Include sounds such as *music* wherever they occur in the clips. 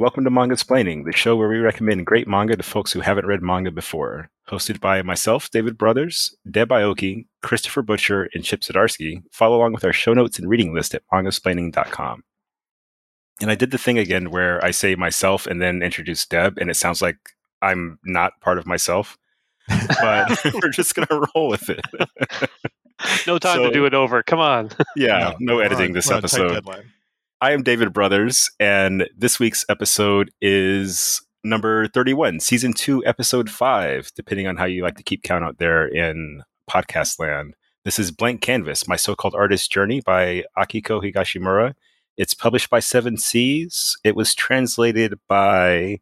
and welcome to Manga Explaining, the show where we recommend great manga to folks who haven't read manga before. Hosted by myself, David Brothers, Deb Aoki, Christopher Butcher, and Chip Zdarsky. Follow along with our show notes and reading list at mangaexplaining.com. And I did the thing again where I say myself and then introduce Deb, and it sounds like I'm not part of myself, but *laughs* *laughs* we're just going to roll with it. no time so, to do it over. Come on. Yeah, no, no editing on, this episode. I am David Brothers, and this week's episode is number 31, season two, episode five, depending on how you like to keep count out there in podcast land. This is Blank Canvas, My So Called Artist Journey by Akiko Higashimura. It's published by Seven Seas. It was translated by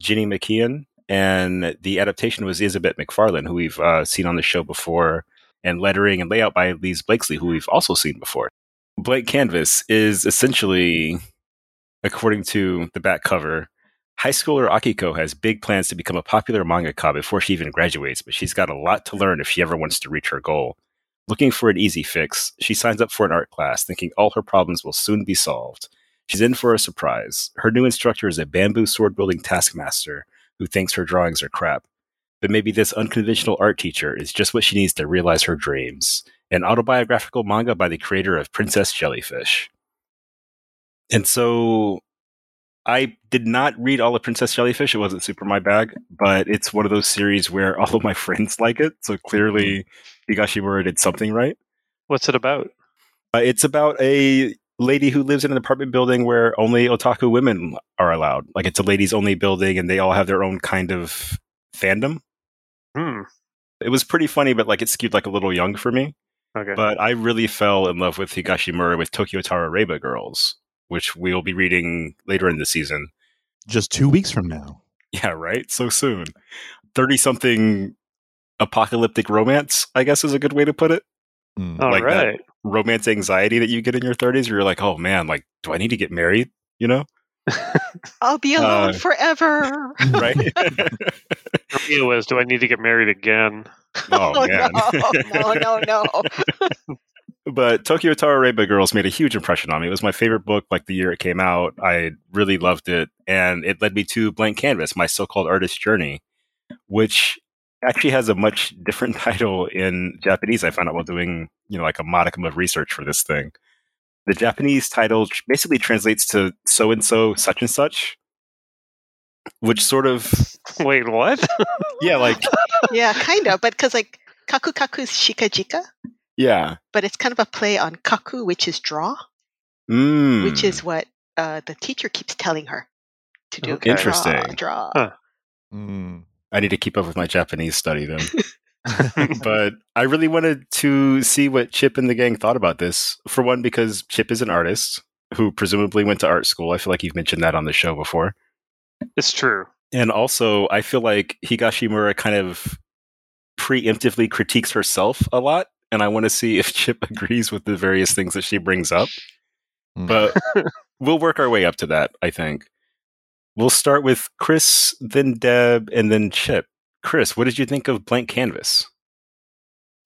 Jenny McKeon, and the adaptation was Ysabet MacFarlane, who we've uh, seen on the show before, and lettering and layout by Lys Blakeslee, who we've also seen before. Blank Canvas is essentially, according to the back cover, high schooler Akiko has big plans to become a popular mangaka before she even graduates, but she's got a lot to learn if she ever wants to reach her goal. Looking for an easy fix, she signs up for an art class, thinking all her problems will soon be solved. She's in for a surprise. Her new instructor is a bamboo sword building taskmaster who thinks her drawings are crap. But maybe this unconventional art teacher is just what she needs to realize her dreams an autobiographical manga by the creator of Princess Jellyfish. And so I did not read all of Princess Jellyfish. It wasn't super my bag, but it's one of those series where all of my *laughs* friends like it. So clearly, Higashimura did something right. What's it about? Uh, it's about a lady who lives in an apartment building where only otaku women are allowed. Like it's a ladies only building, and they all have their own kind of fandom. Hmm. It was pretty funny, but like it skewed like a little young for me. Okay. But I really fell in love with Higashimura with Tokyo Tarareba Girls, which we'll be reading later in the season. Just two weeks from now. Yeah, right? So soon. 30 something apocalyptic romance, I guess is a good way to put it. Mm. All like right. that romance anxiety that you get in your 30s, where you're like, oh man, like, do I need to get married? You know? I'll be alone uh, forever. *laughs* Right? *laughs* For me, was, do I need to get married again? Oh, oh man. *laughs* no, no, no, no. but Tokyo Tarareba Girls made a huge impression on me. It was my favorite book like the year it came out. I really loved it. And it led me to Blank Canvas, my so called artist journey, which actually has a much different title in Japanese. I found out while doing, you know, like a modicum of research for this thing. The Japanese title basically translates to so and so, such and such, which sort of. *laughs* Wait, what? *laughs* yeah, like. *laughs* yeah, kind of, but because like kaku kaku is shikajika. Yeah. But it's kind of a play on kaku, which is draw, mm. which is what uh, the teacher keeps telling her to do. Okay. Interesting. Draw. draw. Huh. Mm. I need to keep up with my Japanese study then. *laughs* but I really wanted to see what Chip and the gang thought about this. For one, because Chip is an artist who presumably went to art school. I feel like you've mentioned that on the show before. It's true. And also, I feel like Higashimura kind of preemptively critiques herself a lot. And I want to see if *laughs* Chip agrees with the various things that she brings up. Hmm. But *laughs* we'll work our way up to that, I think. We'll start with Chris, then Deb, and then Chip. Chris, what did you think of Blank Canvas?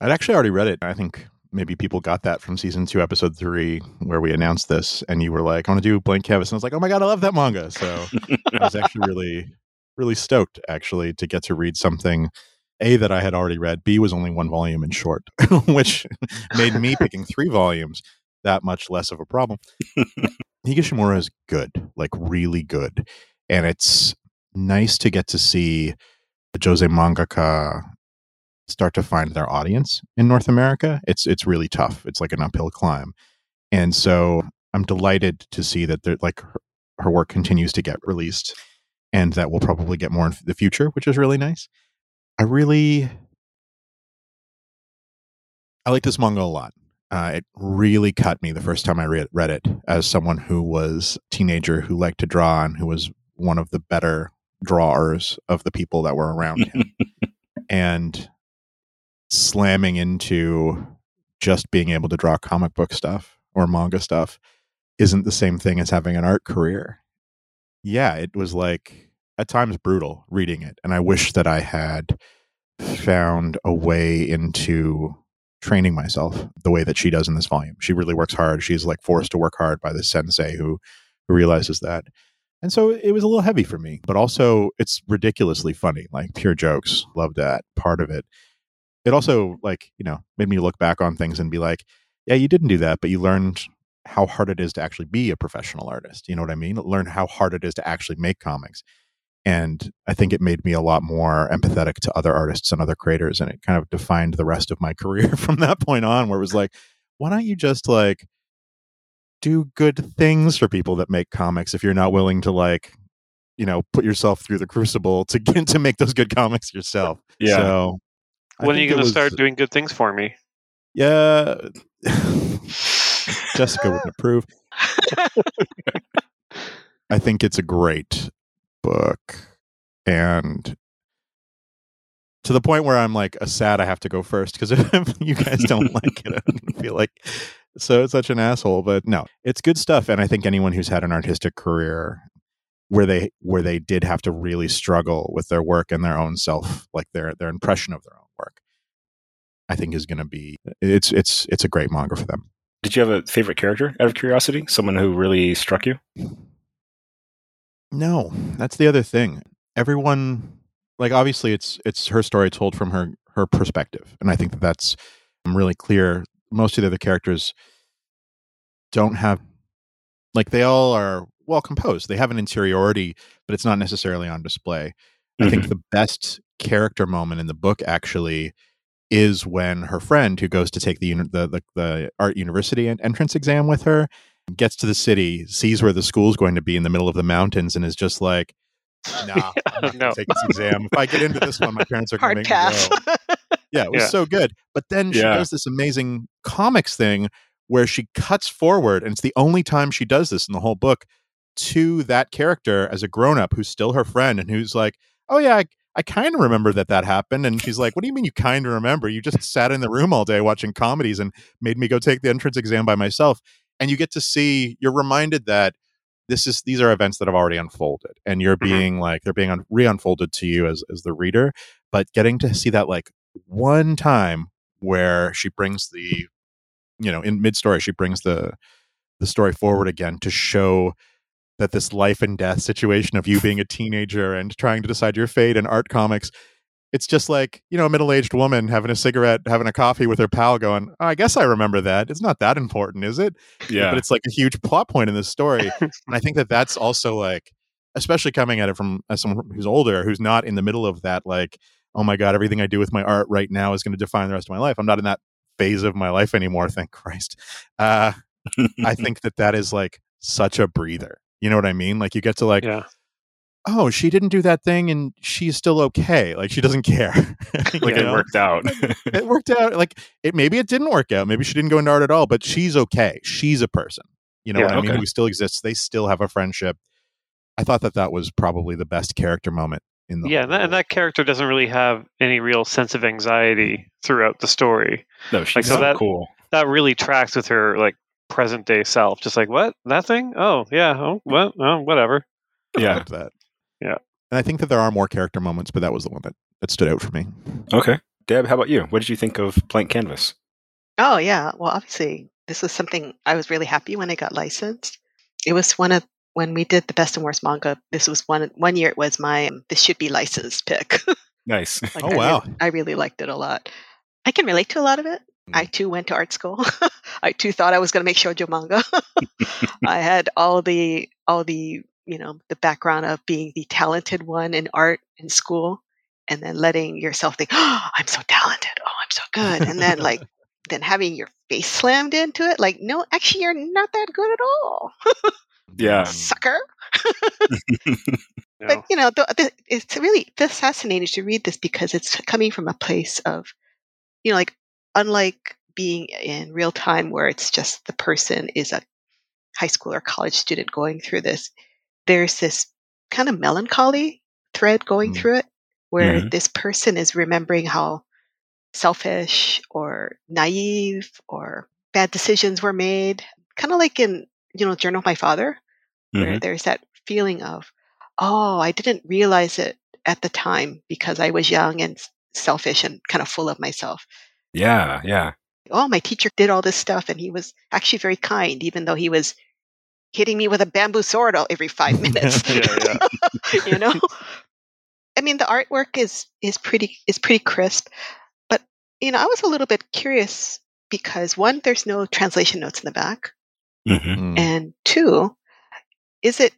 I'd actually already read it. I think maybe people got that from season two, episode three, where we announced this, and you were like, "I want to do Blank Canvas," and I was like, "Oh my god, I love that manga!" So *laughs* I was actually really, really stoked actually to get to read something. A that I had already read. B was only one volume in short, *laughs* which made me picking three volumes that much less of a problem. *laughs* Higashimura is good, like really good, and it's nice to get to see the Josei mangaka start to find their audience in North America, it's it's really tough. It's like an uphill climb, and so I'm delighted to see that like her, her work continues to get released, and that we'll probably get more in the future, which is really nice. I really I like this manga a lot. Uh, it really cut me the first time I read, read it as someone who was a teenager who liked to draw and who was one of the better drawers of the people that were around him. *laughs* and slamming into just being able to draw comic book stuff or manga stuff isn't the same thing as having an art career. Yeah, it was like at times brutal reading it. And I wish that I had found a way into training myself the way that she does in this volume. She really works hard. She's like forced to work hard by this sensei who, who realizes that. And so it was a little heavy for me, but also it's ridiculously funny, like pure jokes. Love that part of it. It also, like, you know, made me look back on things and be like, yeah, you didn't do that, but you learned how hard it is to actually be a professional artist. You know what I mean? Learn how hard it is to actually make comics. And I think it made me a lot more empathetic to other artists and other creators. And it kind of defined the rest of my *laughs* career from that point on, where it was like, why don't you just like do good things for people that make comics if you're not willing to like you know put yourself through the crucible to *laughs* get to make those good comics yourself Yeah. so when are you going to was- start doing good things for me? yeah *laughs* jessica wouldn't approve i think it's a great book and to the point where i'm like a sad i have to go first because *laughs* if you guys don't like it i feel like so such an asshole but no it's good stuff and i think anyone who's had an artistic career where they where they did have to really struggle with their work and their own self like their their impression of their own work i think is going to be it's it's it's a great manga for them Did you have a favorite character out of curiosity? Someone who really struck you? No, that's the other thing. Everyone, like, obviously, it's it's her story told from her her perspective, and I think that that's um, really clear. Most of the other characters don't have, like, they all are well composed. They have an interiority, but it's not necessarily on display. I think mm-hmm. the best character moment in the book actually is when her friend who goes to take the uni- the, the, the art university en- entrance exam with her gets to the city, sees where the school's going to be in the middle of the mountains, and is just like, "Nah, I'm *laughs* not No. take this exam. If I get into this one, my parents are going to Hard make me go." *laughs* Yeah, it was Yeah. so good. But then she Yeah. does this amazing comics thing where she cuts forward, and it's the only time she does this in the whole book to that character as a grown up who's still her friend and who's like, "Oh yeah, I, I kind of remember that that happened." And she's like, "What do you mean you kind of remember? You just sat in the room all day watching comedies and made me go take the entrance exam by myself." And you get to see, you're reminded that this is these are events that have already unfolded, and you're Mhm. being like they're being un- re-unfolded to you as as the reader. But getting to see that like one time where she brings the you know in mid story she brings the the story forward again to show that this life and death situation of you being a teenager and trying to decide your fate in art comics it's just like you know a middle-aged woman having a cigarette having a coffee with her pal going oh, i guess i remember that it's not that important is it Yeah. but it's like a huge plot point in this story *laughs* and i think that that's also like especially coming at it from as someone who's older who's not in the middle of that like oh my god everything i do with my art right now is going to define the rest of my life. I'm not in that phase of my life anymore *laughs* thank christ. Uh, i *laughs* think that that is like such a breather you know what i mean? Like you get to like yeah. oh she didn't do that thing and she's still okay. Like she doesn't *laughs* care. Like it know? worked out. it worked out like it maybe it didn't work out. Maybe she didn't go into art at all but she's okay. She's a person. You know Yeah, what i mean? okay. who still exists. They still have a friendship. I thought that that was probably the best character moment in the Yeah, and that, and that character doesn't really have any real sense of anxiety throughout the story. no, she's Like, so so that- cool. That really tracks with her like present day self. Just like what that thing? Oh yeah. Oh what? Oh whatever. Yeah. loved that Yeah. and i think that there are more character moments but that was the one that, that stood out for me Okay. Deb, how about you? What did you think of Blank Canvas? Oh yeah. Well, obviously, this was something I was really happy when I got licensed. It was one of when we did the best and worst manga. This was one one year. It was my um, this should be licensed pick. *laughs* Nice. like, Oh, I wow. really, I really liked it a lot. I can relate to a lot of it. I too went to art school. *laughs* I too thought I was going to make shoujo manga. *laughs* I had all the all the you know the background of being the talented one in art in school, and then letting yourself think, "Oh, I'm so talented. Oh, I'm so good," and then like then having your face slammed into it, like, no, actually, you're not that good at all, Yeah. sucker. You *laughs* But you know, it's really fascinating to read this because it's coming from a place of, you know, like unlike being in real time where it's just the person is a high school or college student going through this. There's this kind of melancholy thread going Mm. through it where Mhm. this person is remembering how selfish or naive or bad decisions were made. Kind of like in, you know, Journal of My Father, where Mhm. there's that feeling of, oh, I didn't realize it at the time because I was young and selfish and kind of full of myself. Yeah. Yeah. Oh, my teacher did all this stuff and he was actually very kind, even though he was hitting me with a bamboo sword every five *laughs* minutes. yeah, yeah. *laughs* you know? I mean, the artwork is is pretty is pretty crisp, but you know, I was a little bit curious because one, there's no translation notes in the back, Mm-hmm. Mm. and two, is it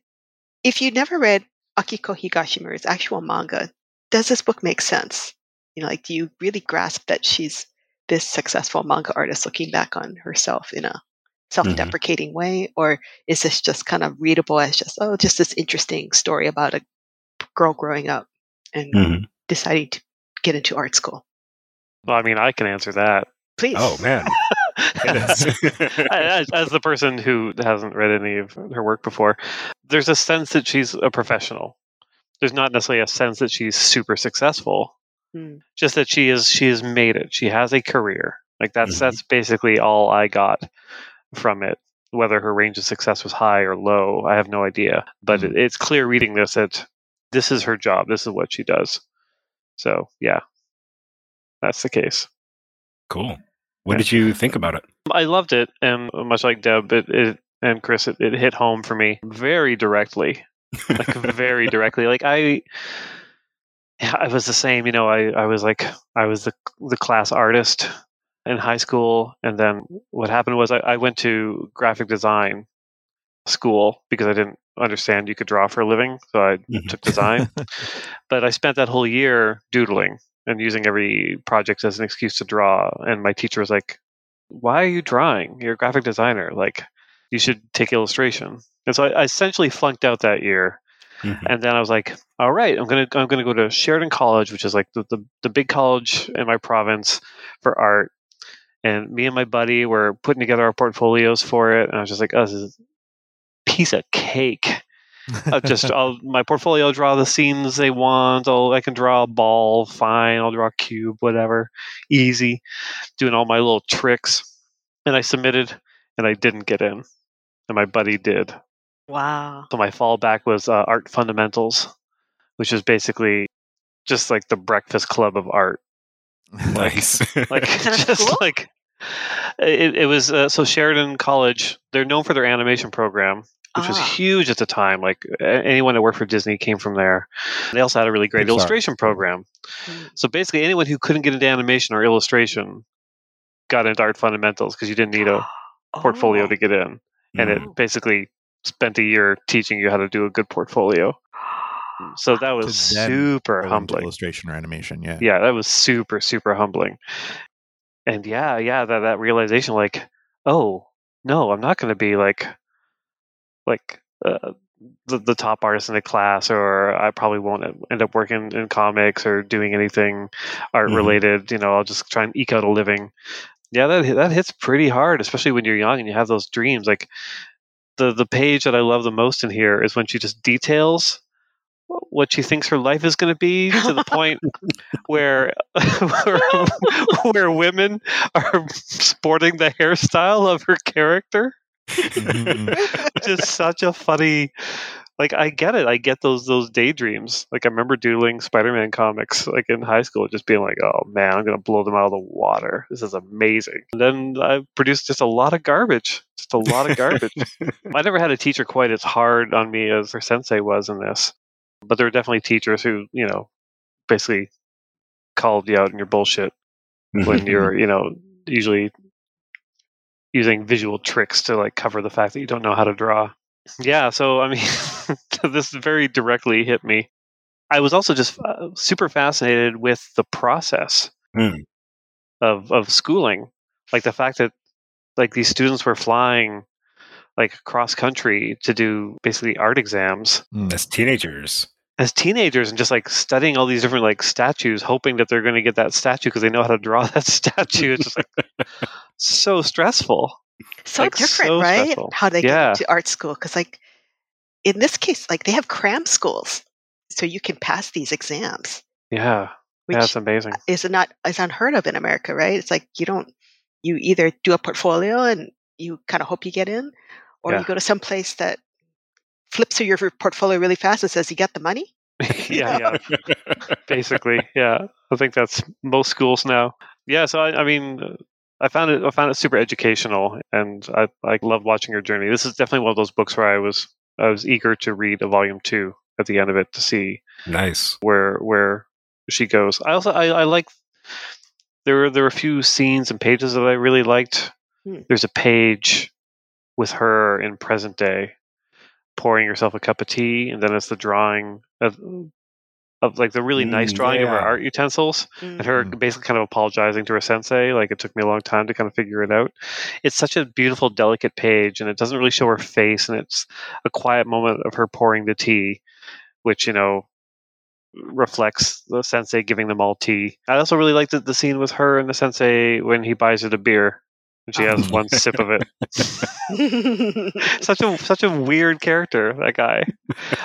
if you never read Akiko Higashimura's actual manga, does this book make sense? You know, like do you really grasp that she's this successful manga artist looking back on herself in a self-deprecating way, or is this just kind of readable as just oh, just this interesting story about a girl growing up and Mhm. deciding to get into art school? Well, I mean, I can answer that. Please. Oh man, It is. *laughs* as, as the person who hasn't read any of her work before, there's a sense that she's a professional. There's not necessarily a sense that she's super successful. Hmm. Just that she is she has made it. She has a career. Like that's Mhm. that's basically all I got from it. Whether her range of success was high or low, I have no idea. But Mhm. it, it's clear reading this that this is her job. This is what she does. So yeah, that's the case. cool. What did you think about it? I loved it, and much like Deb it, it, and Chris, it, it hit home for me very directly, like very *laughs* directly. Like I, I was the same. You know, I, I was like I was the the class artist in high school, and then what happened was I, I went to graphic design school because I didn't understand you could draw for a living, so I Mhm. took design. *laughs* but I spent that whole year doodling and using every project as an excuse to draw. And my teacher was like, "Why are you drawing? You're a graphic designer. Like, you should take illustration." And so I, I essentially flunked out that year. Mhm. And then I was like, "All right, I'm gonna I'm gonna go to Sheridan College, which is like the the, the big college in my province for art." And me and my buddy were putting together our portfolios for it, and I was just like, "Oh, this is a piece of cake." I'll just *laughs* I'll my portfolio I'll draw the scenes they want. I'll I can draw a ball, fine. I'll draw a cube, whatever, easy. Doing all my little tricks, and I submitted, and I didn't get in, and my buddy did. Wow. So my fallback was uh, art fundamentals, which is basically just like the breakfast club of art. *laughs* Nice. *laughs* Like Sounds just cool. like it, it was. Uh, so Sheridan College, they're known for their animation program which was Ah. huge at the time. Like anyone that worked for Disney came from there. They also had a really great Pixar. illustration program. Mm. So basically, anyone who couldn't get into animation or illustration got into art fundamentals because you didn't need a *gasps* portfolio Oh. to get in, and Mhm. it basically spent a year teaching you how to do a good portfolio. So *gasps* that was super humbling. illustration or animation. Yeah. Yeah, that was super super humbling. And yeah, yeah, that that realization, like, oh no, I'm not going to be like, like uh, the the top artist in the class, or I probably won't end up working in comics or doing anything art Mhm. related. You know, I'll just try and eke out a living. Yeah, that that hits pretty hard, especially when you're young and you have those dreams. Like the the page that I love the most in here is when she just details what she thinks her life is going to be to the point where, *laughs* where *laughs* where women are *laughs* sporting the hairstyle of her character Mhm. which is such a funny like i get it i get those those daydreams. Like i remember doodling spider-man comics like in high school just being like oh man i'm gonna blow them out of the water. This is amazing. And then i produced just a lot of garbage just a lot of garbage. *laughs* I never had a teacher quite as hard on me as her sensei was in this but there were definitely teachers who you know basically called you out in your bullshit when you're *laughs* you know usually using visual tricks to like cover the fact that you don't know how to draw yeah so i mean *laughs* this very directly hit me i was also just uh, super fascinated with the process Hmm. of of schooling like the fact that like these students were flying like cross country to do basically art exams Mm. As teenagers. As teenagers and just like studying all these different like statues hoping that they're going to get that statue because they know how to draw *laughs* that statue it's just like *laughs* so stressful so like, different, so right? stressful. How they Yeah. get into art school because, like, in this case, like they have cram schools, so you can pass these exams, yeah which yeah it's amazing is not is unheard of in America, right? It's like you don't you either do a portfolio and you kind of hope you get in, or Yeah. you go to some place that flips through your portfolio really fast and says you got the money. *laughs* yeah yeah basically yeah i think that's most schools now yeah so i, I mean I found it I found it super educational, and I I love watching her journey. This is definitely one of those books where I was I was eager to read a volume two at the end of it to see nice where where she goes. I also I, I like there were there were a few scenes and pages that I really liked. Hmm. There's a page with her in present day pouring herself a cup of tea, and then it's the drawing of, of like the really nice Mm, drawing of her art utensils, and her Mm. basically kind of apologizing to her sensei. Like it took me a long time to kind of figure it out. It's such a beautiful, delicate page, and it doesn't really show her face, and it's a quiet moment of her pouring the tea, which you know reflects the sensei giving them all tea. I also really liked the, the scene with her and the sensei when he buys her the beer. And she has one sip of it. *laughs* Such a such a weird character, that guy.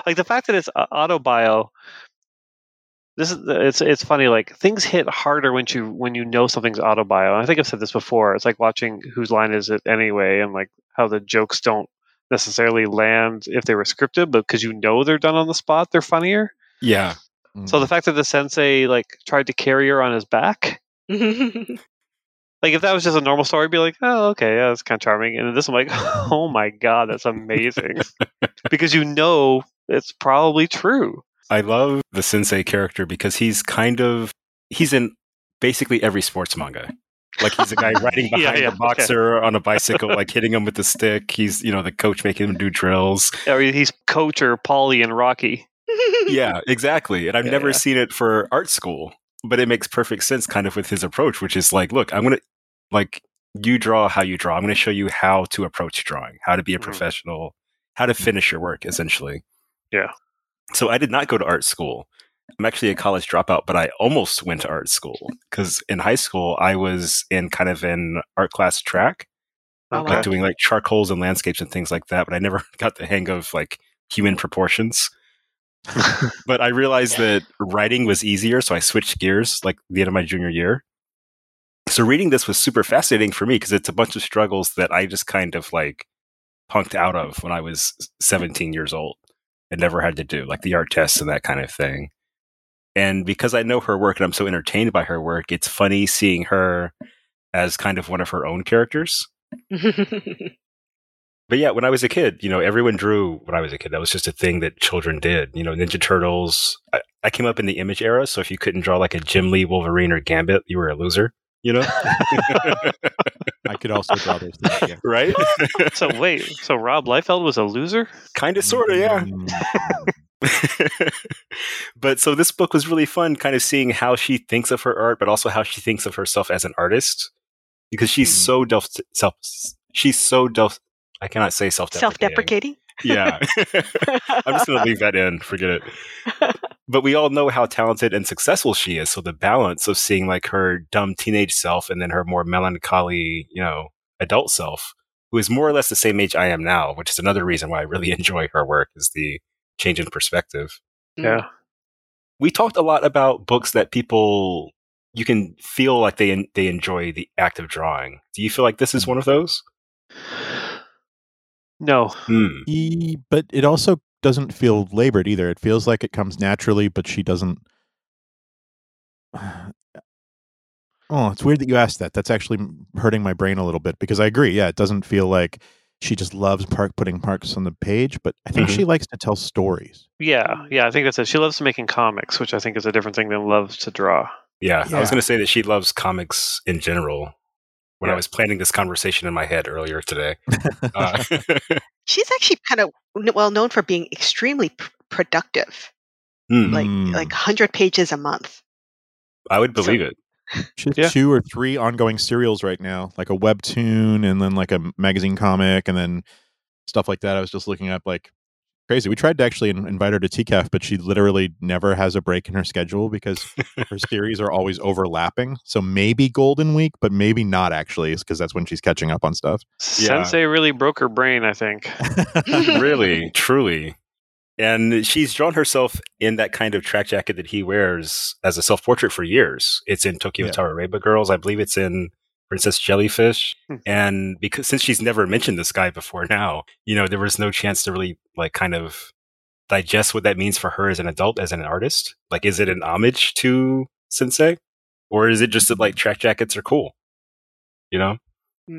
Like the fact that it's uh, autobio. This is it's it's funny. Like things hit harder when you when you know something's autobio. And I think I've said this before. It's like watching whose line is it anyway, and like how the jokes don't necessarily land if they were scripted, but because you know they're done on the spot, they're funnier. yeah So the fact that the sensei like tried to carry her on his back, *laughs* like if that was just a normal story, I'd be like, oh okay, yeah, that's kind of charming. And this, I'm like, *laughs* oh my god, that's amazing, *laughs* because you know it's probably true. I love the sensei character because he's kind of he's in basically every sports manga. Like he's a guy *laughs* riding behind yeah, the boxer on a bicycle, like hitting him with the stick. He's you know the coach making him do drills. Or he's coach or Paulie and Rocky. Yeah, exactly. And I've Yeah, never yeah. seen it for art school, but it makes perfect sense kind of with his approach, which is like, look, I'm gonna like you draw how you draw. I'm gonna show you how to approach drawing, how to be a Mhm. professional, how to finish your work, essentially. Yeah. So I did not go to art school. I'm actually a college dropout, but I almost went to art school because in high school I was in kind of an art class track, Oh, Okay. like doing like charcoals and landscapes and things like that. But I never *laughs* got the hang of like human proportions. *laughs* but I realized that writing was easier, so I switched gears like the end of my junior year. So reading this was super fascinating for me because it's a bunch of struggles that I just kind of like punked out of when I was 17 years old and never had to do, like the art tests and that kind of thing. And because I know her work and I'm so entertained by her work, it's funny seeing her as kind of one of her own characters. *laughs* But yeah, when I was a kid, you know, everyone drew when I was a kid. That was just a thing that children did. You know, Ninja Turtles. I, I came up in the image era, so if you couldn't draw like a Jim Lee, Wolverine, or Gambit, you were a loser. You know, *laughs* I could also draw those things. Yeah. *laughs* right? so wait, so Rob Liefeld was a loser? kind of, sort of, yeah. Mm, *laughs* but so this book was really fun, kind of seeing how she thinks of her art, but also how she thinks of herself as an artist, because she's Hmm. so self, self, she's so self. I cannot say self Self-deprecating. Yeah. *laughs* *laughs* I'm just going to leave that in. Forget it. *laughs* But we all know how talented and successful she is. So the balance of seeing like her dumb teenage self and then her more melancholy, you know, adult self, who is more or less the same age I am now, which is another reason why I really enjoy her work is the change in perspective. Mm. Yeah. We talked a lot about books that people you can feel like they they enjoy the act of drawing. Do you feel like this is mm. one of those? No. Hmm. E- but it also doesn't feel labored either. It feels like it comes naturally, but she doesn't. *sighs* Oh, it's weird that you asked that. That's actually hurting my brain a little bit because I agree. Yeah, it doesn't feel like she just loves park putting parks on the page, but I think Mhm. she likes to tell stories. Yeah, yeah, I think that's it. She loves making comics, which I think is a different thing than loves to draw. Yeah, I was going to say that she loves comics in general. When I was planning this conversation in my head earlier today, *laughs* uh, *laughs* She's actually kind of well known for being extremely pr- productive, hmm, like Mm. like hundred pages a month. I would believe it. She has Yeah. two or three ongoing serials right now, like a webtoon and then like a magazine comic and then stuff like that. I was just looking up like crazy. We tried to actually invite her to TCAF, but she literally never has a break in her schedule because *laughs* her series are always overlapping. So maybe Golden Week, but maybe not actually, because that's when she's catching up on stuff. Yeah. Sensei really broke her brain, I think. *laughs* *laughs* really, truly. And she's drawn herself in that kind of track jacket that he wears as a self portrait for years. It's in Tokyo Yeah. Tarareba Girls. I believe it's in Princess Jellyfish. Hmm. And because since she's never mentioned this guy before now, you know, there was no chance to really like kind of digest what that means for her as an adult, as an artist. Like, is it an homage to Sensei? Or is it just that like track jackets are cool? You know?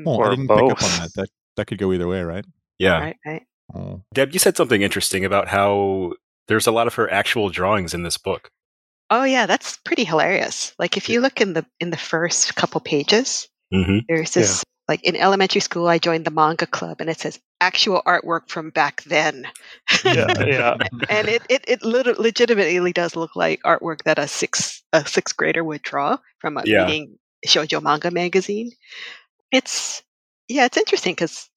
Oh, Or I didn't pick up on both. that. That that could go either way, right? Yeah. Right, right. Oh. Deb, you said something interesting about how there's a lot of her actual drawings in this book. Oh yeah, that's pretty hilarious. Like if you look in the in the first couple pages, Mm-hmm. there's this like in elementary school I joined the manga club and it says actual artwork from back then. Yeah, *laughs* yeah. and it, it, it lit- legitimately does look like artwork that a six a sixth grader would draw from a Yeah. reading shoujo manga magazine. It's yeah, it's interesting because,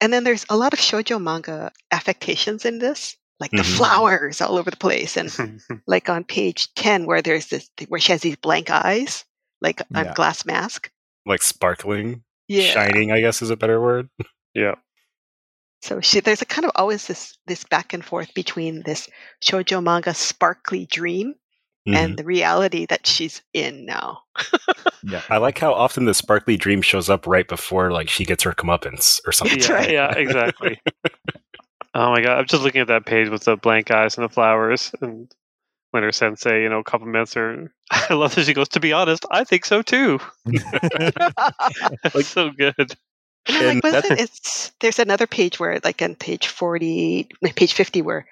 and then there's a lot of shoujo manga affectations in this, like the Mhm. flowers all over the place, and *laughs* like on page ten where there's this where she has these blank eyes, like a Yeah. glass mask. Like sparkling, Yeah, shining, I guess is a better word. yeah. So she, there's a kind of always this this back and forth between this shoujo manga sparkly dream Mhm. and the reality that she's in now. Yeah. I like how often the sparkly dream shows up right before like she gets her comeuppance or *laughs* something. Yeah, right. yeah, exactly. *laughs* oh my god, I'm just looking at that page with the blank eyes and the flowers, and when her sensei, you know, compliments her. *laughs* I love that she goes. To be honest, I think so too. It's *laughs* so good. And I'm like, was it? It's there's another page where, like, on page forty, no, page fifty, where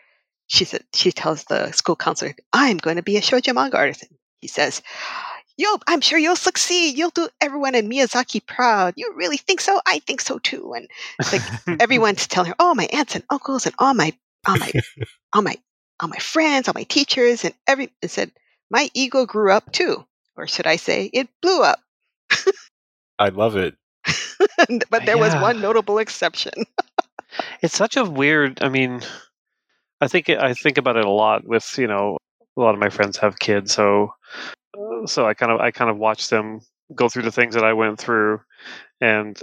she said she tells the school counselor, "I'm going to be a shoujo manga artist." And he says, "You'll, I'm sure you'll succeed. You'll do everyone in Miyazaki proud. You really think so? I think so too." And like *laughs* everyone's telling her, "Oh, my aunts and uncles and all my, all my, all my, all my friends, all my teachers, and every." It said, "My ego grew up too, or should I say, it blew up." I love it. *laughs* but there was one notable exception. it's such a weird. I mean, I think I think about it a lot. With you know, a lot of my friends have kids, so uh, so I kind of I kind of watch them go through the things that I went through, and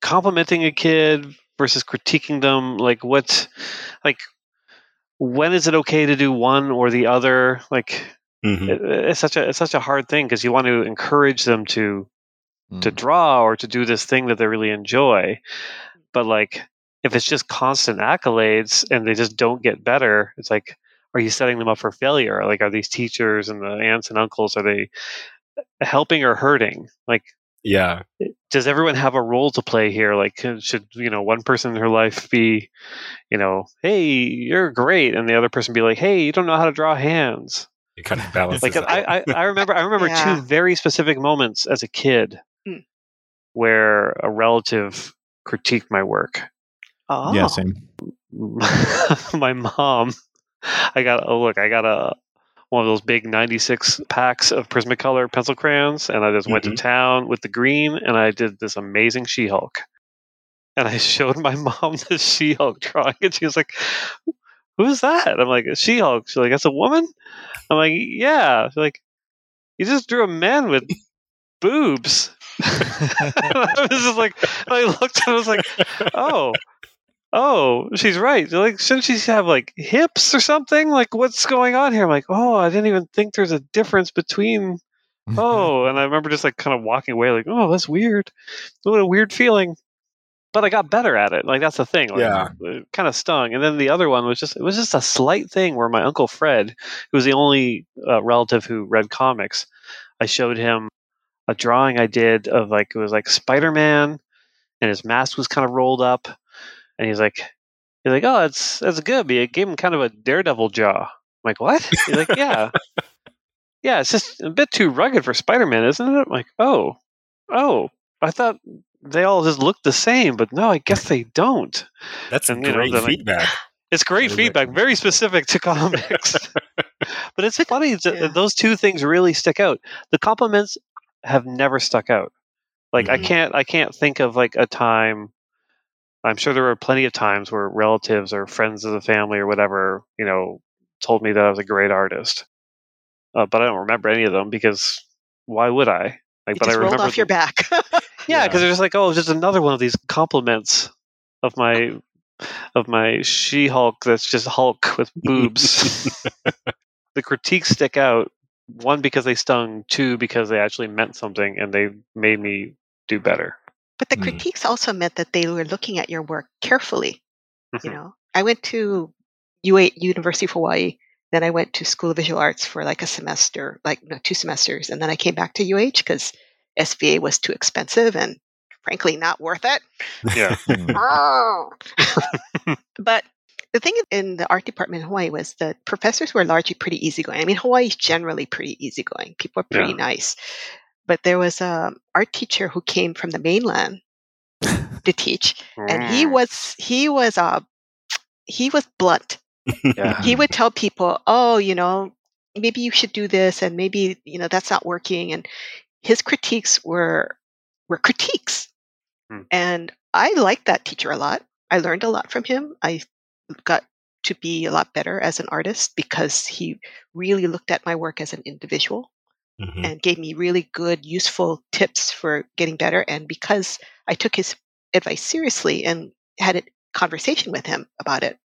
complimenting a kid versus critiquing them. Like what, like when is it okay to do one or the other? Like Mhm. it, it's such a it's such a hard thing because you want to encourage them to to Mm. draw or to do this thing that they really enjoy. But like if it's just constant accolades and they just don't get better, it's like are you setting them up for failure? Like are these teachers and the aunts and uncles are they helping or hurting? Like Yeah. does everyone have a role to play here? Like uh, should you know one person in her life be, you know, hey, you're great, and the other person be like, hey, you don't know how to draw hands. It kind of *laughs* balances Like out. I, I, I remember, I remember Yeah. two very specific moments as a kid Hmm. where a relative critiqued my work. Oh, Yeah, same. *laughs* my mom, I got oh look, I got a one of those big '96 packs of Prismacolor pencil crayons, and I just went to Mhm. town with the green, and I did this amazing She-Hulk. And I *laughs* showed my mom the She-Hulk drawing, and she was like, "Who's that?" I'm like, "She-Hulk." She's like, "That's a woman." I'm like, "Yeah." She's like, "You just drew a man with boobs." *laughs* I was just like, I looked and I was like, "Oh." Oh, she's right. Like, shouldn't she have like hips or something? Like, what's going on here? I'm like, oh, I didn't even think there's a difference between. *laughs* Oh, and I remember just like kind of walking away, like, oh, that's weird. What a weird feeling. But I got better at it. Like that's the thing. Like, Yeah. it kind of stung. And then the other one was just it was just a slight thing where my uncle Fred, who was the only uh, relative who read comics, I showed him a drawing I did of like it was like Spider Man, and his mask was kind of rolled up, and he's like, he's like, oh, that's that's good. But it gave him kind of a daredevil jaw. I'm like, what? He's like, yeah, *laughs* yeah. It's just a bit too rugged for Spider Man, isn't it? I'm like, oh, oh, I thought they all just looked the same, but no, I guess they don't. That's and, you know, great then feedback. *laughs* It's great Very feedback, rich. very specific to comics. *laughs* but it's funny that Yeah. those two things really stick out. The compliments have never stuck out. Like I Mhm. can't I can't think of like a time I'm sure there were plenty of times where relatives or friends of the family or whatever, you know, told me that I was a great artist. Uh, but I don't remember any of them because why would I? Like you but I rolled remember off your back. *laughs* yeah, Yeah. because they're just like, oh, just another one of these compliments of my of my She-Hulk that's just Hulk with boobs. *laughs* the critiques stick out. One because they stung. Two because they actually meant something and they made me do better. But the Hmm. critiques also meant that they were looking at your work carefully. You Mhm. know, I went to UA University of Hawaii. Then I went to School of Visual Arts for like a semester, like no, two semesters, and then I came back to UH because SVA was too expensive and frankly not worth it. Yeah. *laughs* oh. *laughs* but the thing in the art department in Hawaii was that professors were largely pretty easygoing. I mean, Hawaii is generally pretty easygoing. People are pretty Yeah. nice. But there was a art teacher who came from the mainland *laughs* to teach, and he was he was uh he was blunt. Yeah. He would *laughs* tell people, "Oh, you know, maybe you should do this, and maybe you know that's not working." And his critiques were were critiques, Hmm. and I liked that teacher a lot. I learned a lot from him. I got to be a lot better as an artist because he really looked at my work as an individual Mhm. and gave me really good, useful tips for getting better. And because I took his advice seriously and had a conversation with him about it,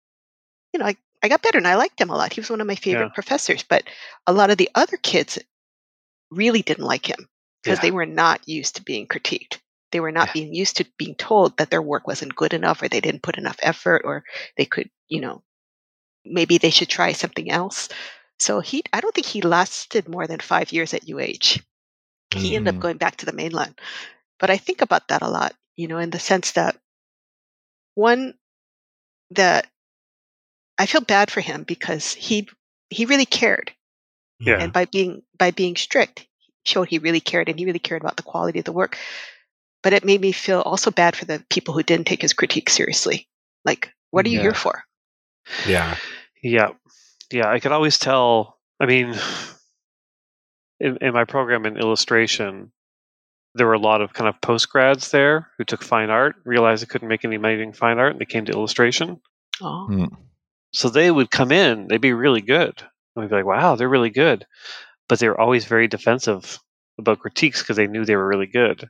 you know, I, I got better and I liked him a lot. He was one of my favorite Yeah. professors. But a lot of the other kids really didn't like him because Yeah. they were not used to being critiqued. They were not Yeah. being used to being told that their work wasn't good enough or they didn't put enough effort or they could, you know, maybe they should try something else. So he, I don't think he lasted more than five years at UH. He ended Mhm. up going back to the mainland. But I think about that a lot, you know, in the sense that one, that I feel bad for him because he he really cared, Yeah. and by being by being strict, showed he really cared, and he really cared about the quality of the work. But it made me feel also bad for the people who didn't take his critique seriously. Like, what are you Yeah. here for? Yeah. Yeah. Yeah. I could always tell. I mean, in, in my program in illustration, there were a lot of kind of post grads there who took fine art, realized they couldn't make any money doing fine art, and they came to illustration. Oh, Hmm. So they would come in, they'd be really good. And we'd be like, wow, they're really good. But they were always very defensive about critiques because they knew they were really good.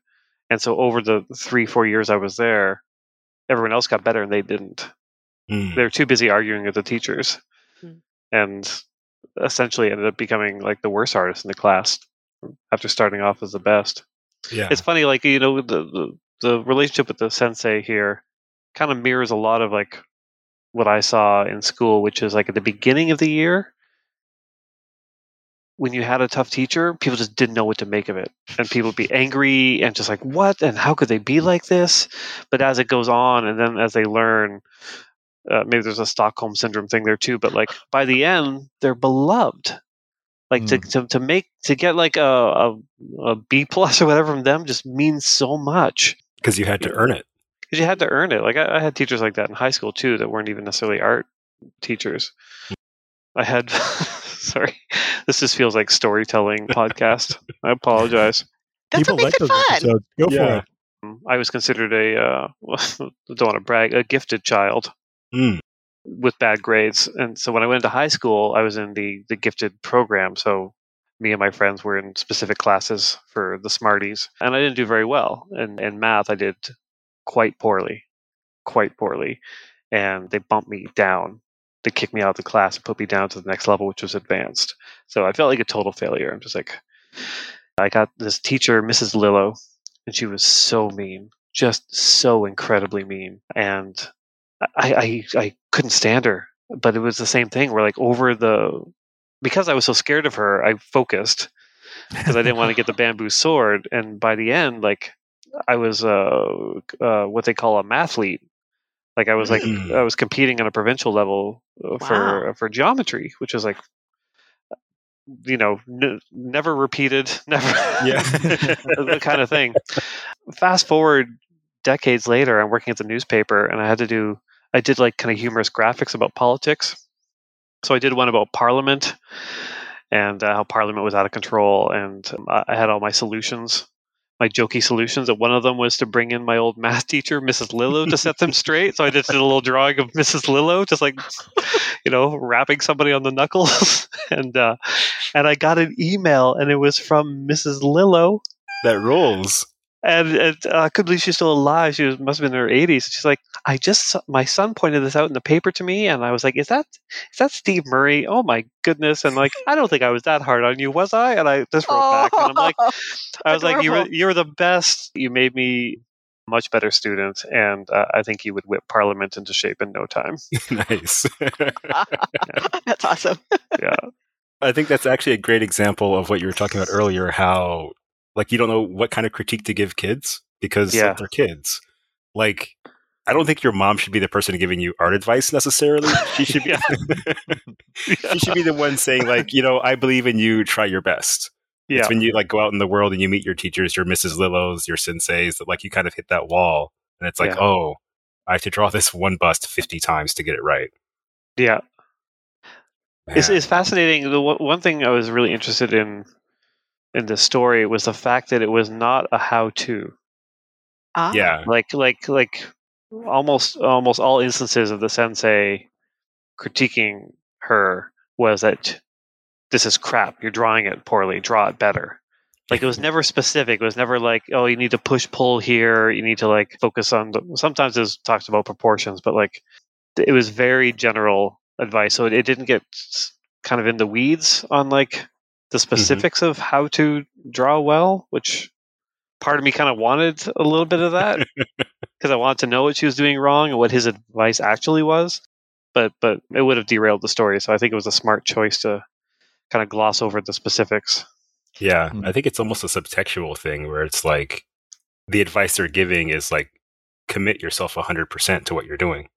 And so over the three, four years I was there, everyone else got better and they didn't. Mm. They were too busy arguing with the teachers. Hmm. And essentially ended up becoming like the worst artist in the class after starting off as the best. Yeah. It's funny, like, you know, the, the, the relationship with the sensei here kind of mirrors a lot of like what I saw in school, which is like at the beginning of the year, when you had a tough teacher, people just didn't know what to make of it. And people would be angry and just like, what? And how could they be like this? But as it goes on, and then as they learn, uh, maybe there's a Stockholm syndrome thing there too. But like by the end, they're beloved. Like to, to to make to get like a, a a B plus or whatever from them just means so much Because you had to earn it. because you had to earn it. Like I, I had teachers like that in high school too that weren't even necessarily art teachers. I had *laughs* sorry, this just feels like storytelling podcast. I apologize. that's People what makes like it those fun. episodes. Go for it. Um, I was considered a uh, *laughs* don't want to brag a gifted child Mm. with bad grades, and so when I went into high school, I was in the the gifted program. So me and my friends were in specific classes for the Smarties, and I didn't do very well. And in math, I did quite poorly, quite poorly, and they bumped me down. They kicked me out of the class and put me down to the next level, which was advanced. So I felt like a total failure. I'm just like, I got this teacher, Mrs. Lillo, and she was so mean, just so incredibly mean, and I, I I couldn't stand her. But it was the same thing. Where like over the because I was so scared of her, I focused because I didn't want to get the *laughs* bamboo sword. And by the end, like I was uh, uh what they call a mathlete. Like I was like Mm. I was competing on a provincial level uh, for for geometry, which was like you know n- never repeated, *laughs* never Yeah. *laughs* the kind of thing. Fast forward decades later, I'm working at the newspaper, and I had to do I did like kind of humorous graphics about politics. So I did one about Parliament and uh, how Parliament was out of control, and um, I had all my solutions, my jokey solutions. And one of them was to bring in my old math *laughs* teacher, Mrs. Lillo, to set them straight. So I just did a little drawing of Mrs. Lillo, just like you know, rapping somebody on the knuckles, *laughs* and uh, and I got an email, and it was from Mrs. Lillo, That rules. And, and uh, I couldn't believe she's still alive. She was, must have been in her 80s. She's like, I just my son pointed this out in the paper to me, and I was like, is that is that Steve Murray? Oh my goodness! And like, I don't think I was that hard on you, was I? And I just wrote back, and I'm like, *laughs* I was like, you were you were the best. You made me a much better student, and uh, I think you would whip Parliament into shape in no time. *laughs* nice. *laughs* That's awesome. Yeah, I think that's actually a great example of what you were talking about earlier how Like you don't know what kind of critique to give kids because Yeah. like, they're kids. Like I don't think your mom should be the person giving you art advice necessarily. She should be *laughs* *laughs* she should be the one saying like, you know, I believe in you, try your best. Yeah. It's when you like go out in the world and you meet your teachers, your Mrs. Lillos, your senseis, that like you kind of hit that wall and it's like, Yeah. oh, I have to draw this one bust 50 times to get it right. Yeah. It's, Man. it's fascinating. The one thing I was really interested in in this story was the fact that it was not a how-to. Ah, yeah. Like like like almost almost all instances of the sensei critiquing her was that this is crap. You're drawing it poorly. Draw it better. Like it was never specific. It was never like, oh, you need to push pull here. You need to like focus on. The, sometimes it was talks about proportions, but like it was very general advice. So it, it didn't get kind of in the weeds on like the specifics of how to draw well, which part of me kind of wanted a little bit of that *laughs* because I wanted to know what she was doing wrong and what his advice actually was. But but it would have derailed the story. So I think it was a smart choice to kind of gloss over the specifics. Yeah, Hmm. I think it's almost a subtextual thing where it's like the advice they're giving is like commit yourself 100% to what you're doing.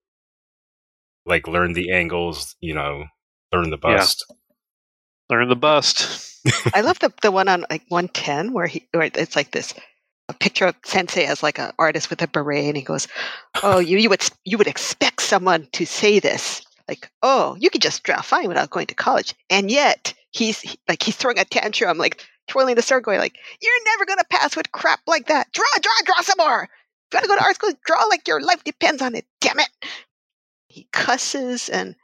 Like learn the angles, you know, learn the Yeah. bust. Learn the bust. I love the the one on like 110 where he where it's like this a picture of Sensei as like an artist with a beret, and he goes, "Oh, you you would you would expect someone to say this, like, oh, you could just draw fine without going to college, and yet he's he- like he's throwing a tantrum, like twirling the sword, going like, you're never gonna pass with crap like that. Draw, draw, draw some more. You to go to art school, draw like your life depends on it. Damn it!" He cusses, and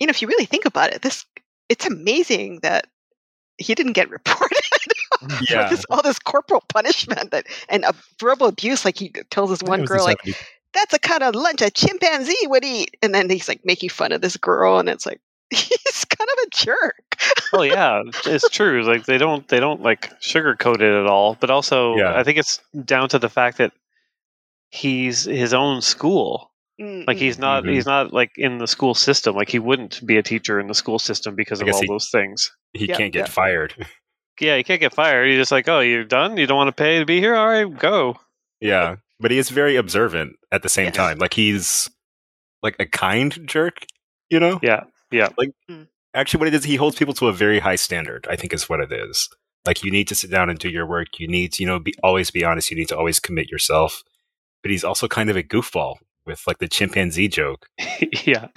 you know, if you really think about it, this it's amazing that he didn't get reported *laughs* Yeah. this, all this corporal punishment that and uh, verbal abuse. Like he tells this one it was the girl, like 70s. that's a kind of lunch a chimpanzee would eat, and then he's like making fun of this girl, and it's like *laughs* he's kind of a jerk. oh yeah, *laughs* it's true. Like they don't they don't like sugarcoat it at all. But also, Yeah. I think it's down to the fact that he's his own school. Like he's not Mhm. he's not like in the school system. Like he wouldn't be a teacher in the school system because of all he- those things. He Yeah, can't get yeah. fired. *laughs* Yeah, he can't get fired. You're just like, oh, you're done. You don't want to pay to be here. All right, go. yeah. But he is very observant at the same Yes. time. Like he's like a kind jerk, you know? Yeah, yeah. Like hmm. actually, what it is, he holds people to a very high standard, I think is what it is. Like you need to sit down and do your work. You need to, you know, be always be honest. You need to always commit yourself. But he's also kind of a goofball with like the chimpanzee joke, *laughs* yeah.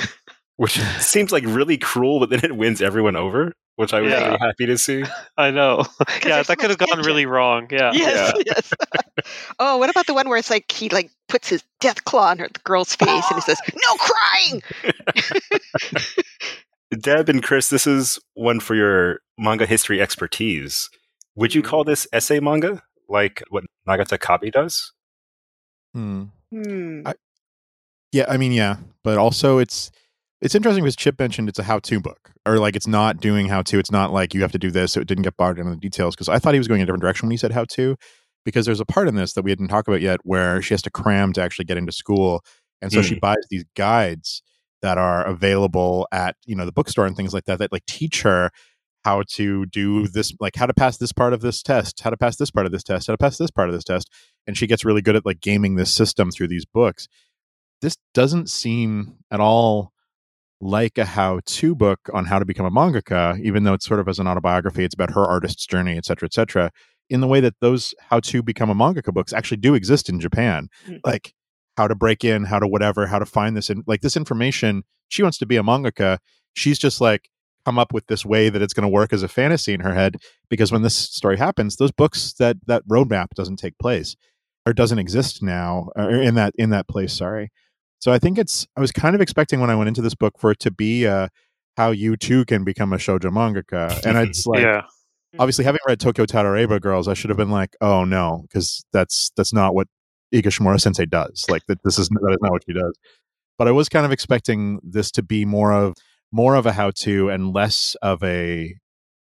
which seems like really cruel, but then it wins everyone over, which I was Yeah. really happy to see. *laughs* I know. *laughs* yeah, that could have gone really wrong. Yeah. Yes, *laughs* yes. oh, what about the one where it's like he like puts his death claw on her the girl's face and he says, "No crying." Deb and Chris, this is one for your manga history expertise. Would you Mhm. call this essay manga, like what Nagata Kabi does? Hmm. Hmm. I- Yeah, I mean, yeah, but also it's it's interesting because Chip mentioned it's a how-to book, or like it's not doing how-to. It's not like you have to do this. So it didn't get bogged down in the details because I thought he was going in a different direction when he said how-to. Because there's a part in this that we didn't talk about yet where she has to cram to actually get into school, and so she mm. buys these guides that are available at you know the bookstore and things like that that like teach her how to do this like how to pass this part of this test how to pass this part of this test how to pass this part of this test and she gets really good at like gaming this system through these books this doesn't seem at all like a how-to book on how to become a mangaka even though it's sort of as an autobiography it's about her artist's journey et cetera et cetera in the way that those how to become a mangaka books actually do exist in japan. Mm. like how to break in how to whatever how to find this in like this information she wants to be a mangaka. She's just like come up with this way that it's going to work as a fantasy in her head because when this story happens those books that that roadmap doesn't take place or doesn't exist now or in that in that place sorry so i think it's i was kind of expecting when i went into this book for it to be uh how you too can become a shoujo mangaka and *laughs* it's like yeah. obviously having read Tokyo Tarareba Girls, I should have been like, oh no, because that's that's not what Higashimura Sensei does. Like that, this is that is not what she does. But I was kind of expecting this to be more of more of a how to and less of a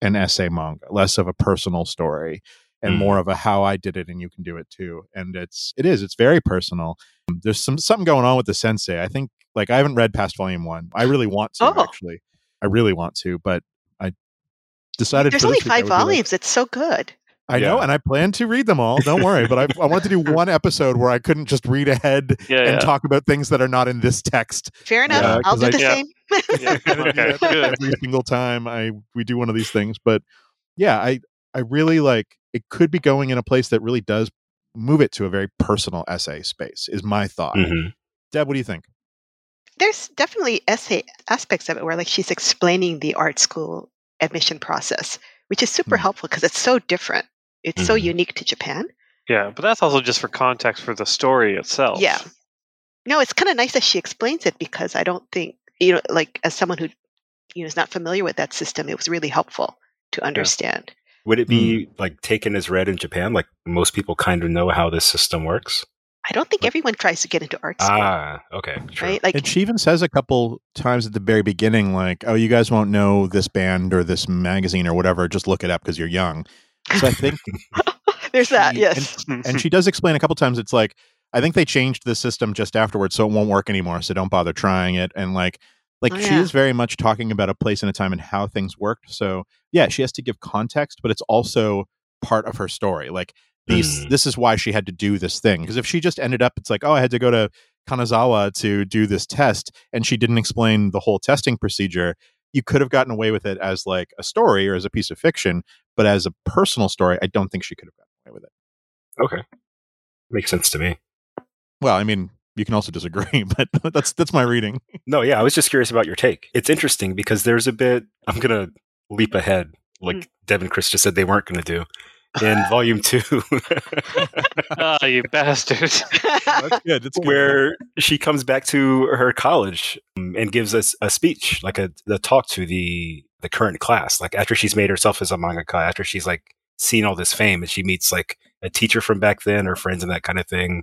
an essay manga, less of a personal story, and Mm. more of a how I did it and you can do it too. And it's it is it's very personal. There's some something going on with the sensei. I think like I haven't read past volume one. I really want to Oh. actually. I really want to, but I decided There's only this week I five be like- volumes. it's so good. I know, and I plan to read them all. Don't worry, but I, I wanted to do one episode where I couldn't just read ahead *laughs* Yeah, and yeah. talk about things that are not in this text. Fair enough. Yeah, I'll do I- the Yeah. same. Yeah, *laughs* okay, every single time I we do one of these things. But yeah, I I really like it. Could be going in a place that really does move it to a very personal essay space. Is my thought. Mhm. Deb, what do you think? There's definitely essay aspects of it where like she's explaining the art school admission process, which is super Hmm. helpful because it's so different. It's so Mhm. unique to Japan. Yeah, but that's also just for context for the story itself. Yeah. No, it's kind of nice that she explains it because I don't think you know, like as someone who you know is not familiar with that system, it was really helpful to understand. Would it be like taken as read in Japan? Like most people kind of know how this system works. I don't think everyone tries to get into art school, Ah, okay, sure. right? Like And she even says a couple times at the very beginning, like, "Oh, you guys won't know this band or this magazine or whatever. Just look it up because you're young." So I think *laughs* there's that. she- Yes. and she does explain a couple times it's like i think they changed the system just afterwards so it won't work anymore so don't bother trying it and like like Oh, she yeah. is very much talking about a place and a time and how things worked so yeah she has to give context but it's also part of her story like these Mm. this is why she had to do this thing because if she just ended up it's like oh i had to go to kanazawa to do this test and she didn't explain the whole testing procedure you could have gotten away with it as like a story or as a piece of fiction but as a personal story i don't think she could have gotten away with it Okay, makes sense to me. Well, I mean, you can also disagree, *laughs* but that's that's my reading. No, yeah, I was just curious about your take. It's interesting because there's a bit. I'm gonna leap ahead, like Mm. Deb and Chris just said they weren't gonna do in volume two, Ah, *laughs* *laughs* you bastard. That's good. That's good. where she comes back to her college um, and gives us a speech, like a the talk to the the current class. Like after she's made herself as a mangaka, after she's like seen all this fame, and she meets like a teacher from back then, her friends, and that kind of thing.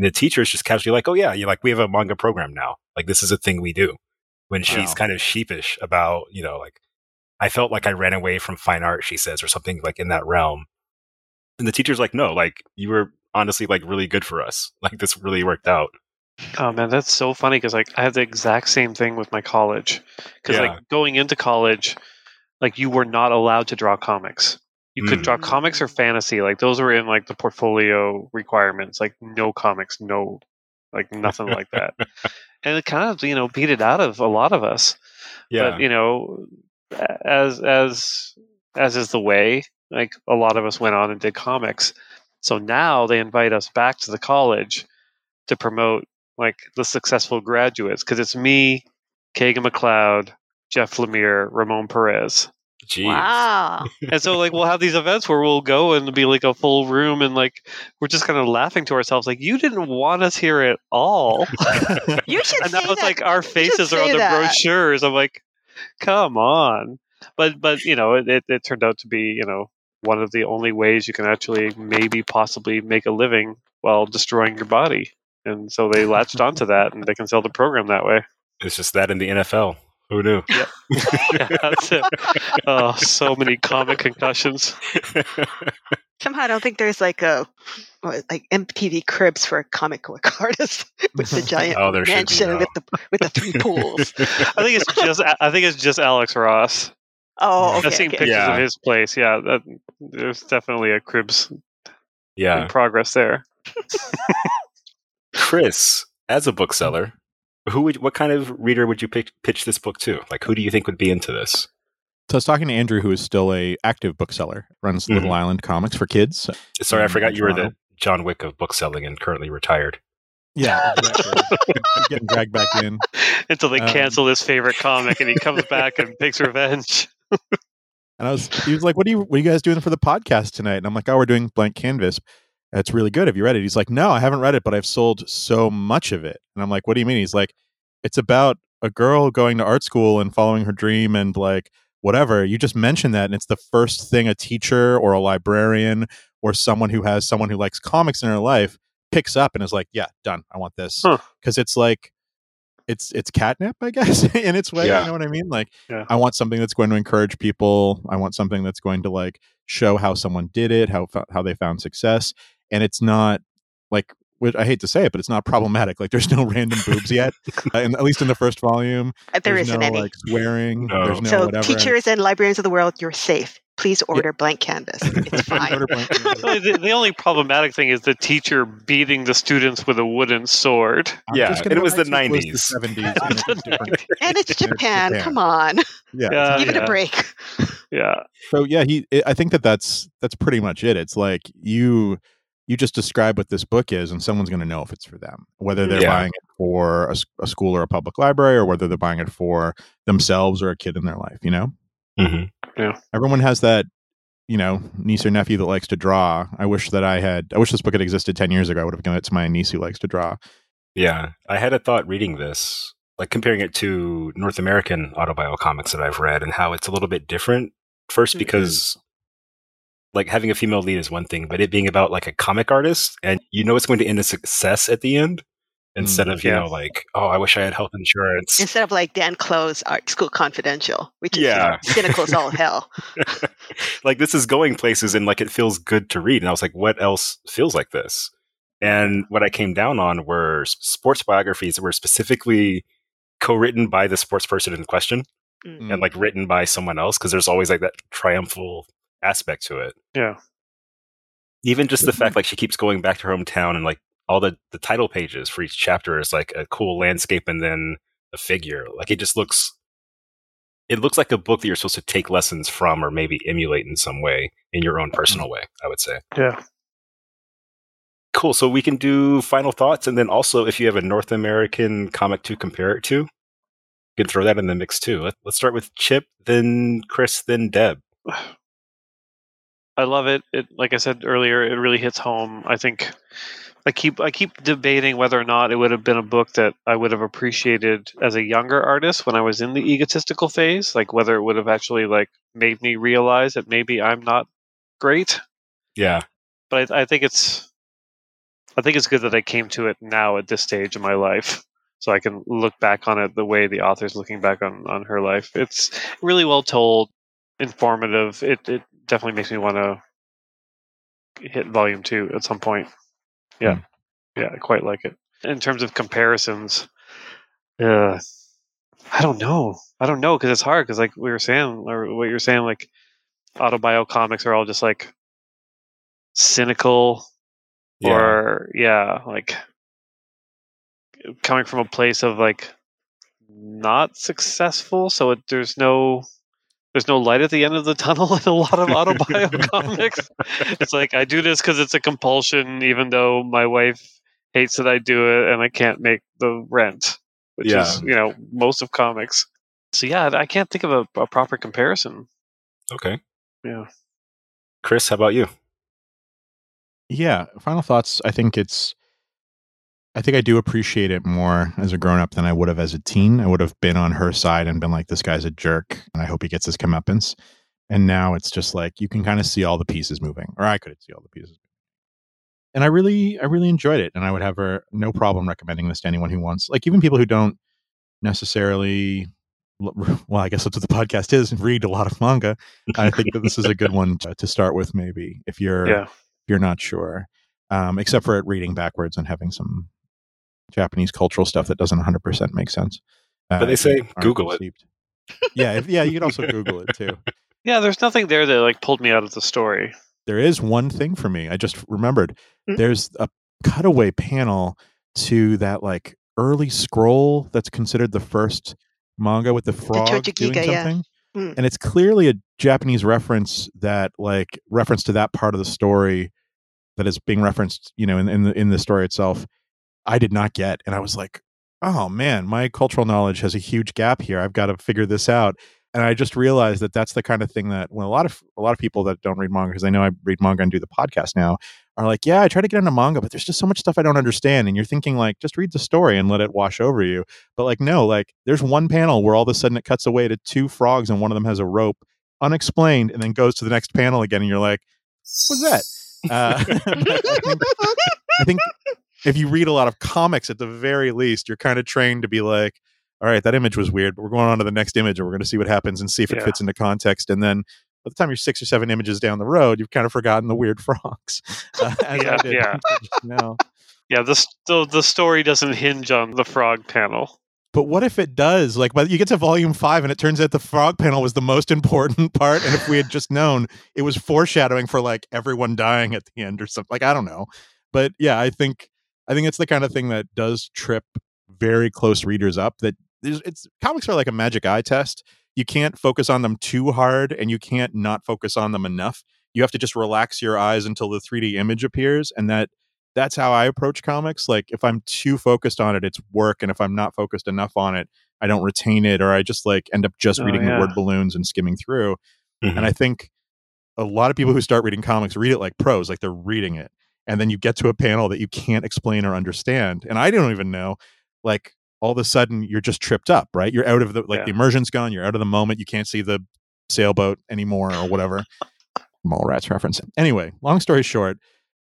And the teacher is just casually like, "Oh yeah, you're like we have a manga program now. Like this is a thing we do." When she's Wow. kind of sheepish about, you know, like I felt like I ran away from fine art, she says, or something like in that realm. And the teacher's like, "No, like you were honestly like really good for us. *laughs* Like this really worked out." Oh man, that's so funny because like I had the exact same thing with my college. Because Yeah. like going into college, like you were not allowed to draw comics. You could Mm. draw comics or fantasy. Like those were in like the portfolio requirements. Like no comics, no, like nothing like that. *laughs* And it kind of you know beat it out of a lot of us. Yeah. But you know, as as as is the way, like a lot of us went on and did comics. So now they invite us back to the college to promote like the successful graduates because it's me, Kagan McLeod, Jeff Lemire, Ramon Perez. Jeez. wow. *laughs* And so like we'll have these events where we'll go and be like a full room and like we're just kind of laughing to ourselves like you didn't want us here at all. *laughs* You *laughs* should and that was that. like our faces are on the that. brochures. I'm like, come on. But but you know, it, it, it turned out to be, you know, one of the only ways you can actually maybe possibly make a living while destroying your body. And so they latched onto that and they can sell the program that way. It's just that in the NFL. Who knew? *laughs* Yeah, that's *laughs* it. Oh, so many comic concussions. Somehow I don't think there's like a like MTV Cribs for a comic book *laughs* artist with the giant Oh, there should mansion now. with the with the three pools. I think it's just I think it's just Alex Ross. Oh, okay. I've seen okay. pictures Yeah. of his place. Yeah, that, there's definitely a cribs yeah. in progress there. Chris, as a bookseller, who would what kind of reader would you pitch, pitch this book to? Like who do you think would be into this? So I was talking to Andrew, who is still a active bookseller, runs Mhm. Little Island Comics for kids. Sorry, I forgot you were the John Wick of bookselling and currently retired. Yeah, *laughs* exactly. He's getting dragged back in. Until they Um, cancel his favorite comic and he comes back and takes revenge. *laughs* And I was, he was like, "What are you, what are you guys doing for the podcast tonight?" And I'm like, "Oh, we're doing Blank Canvas. It's really good. Have you read it?" He's like, "No, I haven't read it, but I've sold so much of it." And I'm like, "What do you mean?" He's like, "It's about a girl going to art school and following her dream and like whatever. You just mentioned that, and it's the first thing a teacher or a librarian or someone who has someone who likes comics in their life picks up and is like, "Yeah, done. I want this." Huh. Because it's like. It's it's catnip, I *laughs* guess, in its way. Yeah. You know what I mean? Like, Yeah. I want something that's going to encourage people. I want something that's going to like show how someone did it, how how they found success, and it's not like which I hate to say it, but it's not problematic. Like there's no random boobs yet, *laughs* uh, in, at least in the first volume. Uh, There there's isn't no any. like swearing. No. There's no so whatever. teachers and librarians of the world, you're safe. please order yeah. blank canvas. It's *laughs* fine. *laughs* the, the, only problematic thing is the teacher beating the students with a wooden sword. I'm yeah, and it was the 90s. 70s. and it's Japan. Come on. Yeah. yeah Give yeah. it a break. Yeah. So yeah, he I think that that's that's pretty much it. It's like you you just describe what this book is and someone's going to know if it's for them whether they're yeah. buying it for a, a, school or a public library or whether they're buying it for themselves or a kid in their life you know? Mm-hmm. yeah. Everyone has that you know niece or nephew that likes to draw. I wish that i had i wish this book had existed 10 years ago. I would have given it to my niece who likes to draw. Yeah. I had a thought reading this like comparing it to north american autobiography comics that i've read and how it's a little bit different. First mm-hmm. Because like having a female lead is one thing, but it being about like a comic artist and you know it's going to end in success at the end instead mm, of, you yeah. know, like, oh, I wish I had health insurance. Instead of like Dan Clowes Art School Confidential, which is yeah. you know, *laughs* cynical as all hell. *laughs* like this is going places and like it feels good to read. And I was like, what else feels like this? And what I came down on were sports biographies that were specifically co-written by the sports person in question mm. and like written by someone else because there's always like that triumphal aspect to it. Yeah. Even just the fact like she keeps going back to her hometown and like all the the title pages for each chapter is like a cool landscape and then a figure. Like it just looks it looks like a book that you're supposed to take lessons from or maybe emulate in some way in your own personal way, I would say. Yeah. Cool. So we can do final thoughts and then also if you have a North American comic to compare it to, you can throw that in the mix too. Let, us start with Chip, then Chris, then Deb. I love it. It like I said earlier, it really hits home. I think I keep I keep debating whether or not it would have been a book that I would have appreciated as a younger artist when I was in the egotistical phase, like whether it would have actually like made me realize that maybe I'm not great. Yeah. But I, I think it's I think it's good that I came to it now at this stage in my life so I can look back on it the way the author's looking back on, on her life. It's really well told, informative. It it definitely makes me want to hit volume two at some point. Yeah, mm. yeah, I quite like it. In terms of comparisons, uh, I don't know. I don't know because it's hard because, like we were saying, or what you're saying, like autobio comics are all just like cynical, yeah. or yeah, like coming from a place of like not successful. So it, there's no there's no light at the end of the tunnel *laughs* in a lot of autobio comics. *laughs* It's like I do this because it's a compulsion, even though my wife hates that I do it and I can't make the rent, which yeah. is you know most of comics. So yeah, I can't think of a, a proper comparison. Okay. Yeah. Chris, how about you? Yeah, final thoughts. I think it's I think I do appreciate it more as a grown up than I would have as a teen. I would have been on her side and been like, this guy's a jerk, and I hope he gets his comeuppance. And now it's just like you can kind of see all the pieces moving, or I could see all the pieces. And I really, I really enjoyed it, and I would have her no problem recommending this to anyone who wants, like even people who don't necessarily. Well, I guess that's what the podcast is. Read a lot of manga. I think that this is a good one to, to start with, maybe if you're yeah. if you're not sure. Um, except for it reading backwards and having some Japanese cultural stuff that doesn't 100% make sense. Uh, but they say Google it. yeah, if, yeah, you can also Google it too. *laughs* Yeah, there's nothing there that like pulled me out of the story. There is one thing for me. I just remembered. Mm-hmm. There's a cutaway panel to that like early scroll that's considered the first manga with the frog the doing something. Yeah. Mm. And it's clearly a Japanese reference that like reference to that part of the story that is being referenced, you know, in, in the in the story itself. I did not get. And I was like, oh man, my cultural knowledge has a huge gap here. I've got to figure this out. And I just realized that that's the kind of thing that when a lot of a lot of people that don't read manga because I know I read manga and do the podcast now are like, yeah, I try to get into manga, but there's just so much stuff I don't understand. And you're thinking like, just read the story and let it wash over you. But like, no, like there's one panel where all of a sudden it cuts away to two frogs and one of them has a rope, unexplained, and then goes to the next panel again, and you're like, what's that? *laughs* Uh, *laughs* I, think, I think if you read a lot of comics at the very least you're kind of trained to be like all right that image was weird but we're going on to the next image and we're going to see what happens and see if it yeah. fits into context and then by the time you're six or seven images down the road you've kind of forgotten the weird *laughs* frogs uh, *laughs* yeah yeah *laughs* now. yeah the, the, the story doesn't hinge on the frog panel but what if it does? Like, but you get to volume five and it turns out the frog panel was the most important part. And if we had just known, it was foreshadowing for like everyone dying at the end or something. Like, I don't know. But yeah, I think I think it's the kind of thing that does trip very close readers up. That it's comics are like a magic eye test. You can't focus on them too hard, and you can't not focus on them enough. You have to just relax your eyes until the 3D image appears, and that that's how I approach comics. Like if I'm too focused on it, it's work, and if I'm not focused enough on it, I don't retain it, or I just like end up just oh, reading yeah. the word balloons and skimming through. Mm-hmm. And I think a lot of people who start reading comics read it like pros, like they're reading it, and then you get to a panel that you can't explain or understand. And I don't even know, like all of a sudden you're just tripped up, right? You're out of the like yeah. the immersion's gone, you're out of the moment, you can't see the sailboat anymore or whatever. Mallrats reference. Anyway, long story short,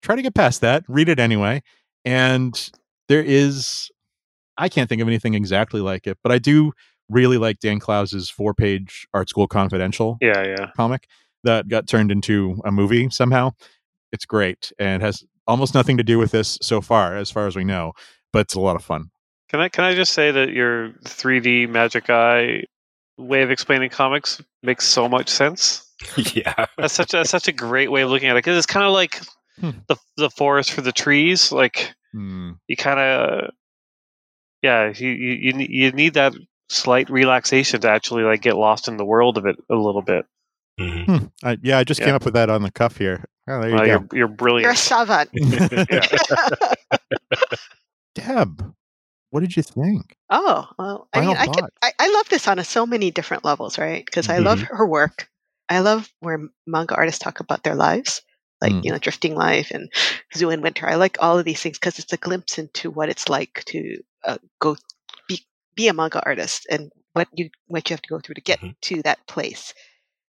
try to get past that, read it anyway. And there is, I can't think of anything exactly like it, but I do really like Dan Clowes's four page Art School Confidential yeah, yeah. comic that got turned into a movie somehow. It's great and has almost nothing to do with this so far, as far as we know, but it's a lot of fun. Can I can I just say that your 3D Magic Eye way of explaining comics makes so much sense? *laughs* Yeah, that's such a, that's such a great way of looking at it because it's kind of like hmm. the the forest for the trees. Like hmm. you kind of, yeah, you, you you need that slight relaxation to actually like get lost in the world of it a little bit. Mm-hmm. Hmm. I, yeah, I just yeah. came up with that on the cuff here. Oh, there you uh, go. You're, you're brilliant. You're a savant. *laughs* *laughs* Deb, what did you think? Oh, well, I mean, I, could, I, I love this on a, so many different levels, right? Because mm-hmm. I love mm-hmm. her work. I love where manga artists talk about their lives like mm. you know drifting life and zoo in winter i like all of these things because it's a glimpse into what it's like to uh, go be, be a manga artist and what you what you have to go through to get mm-hmm. to that place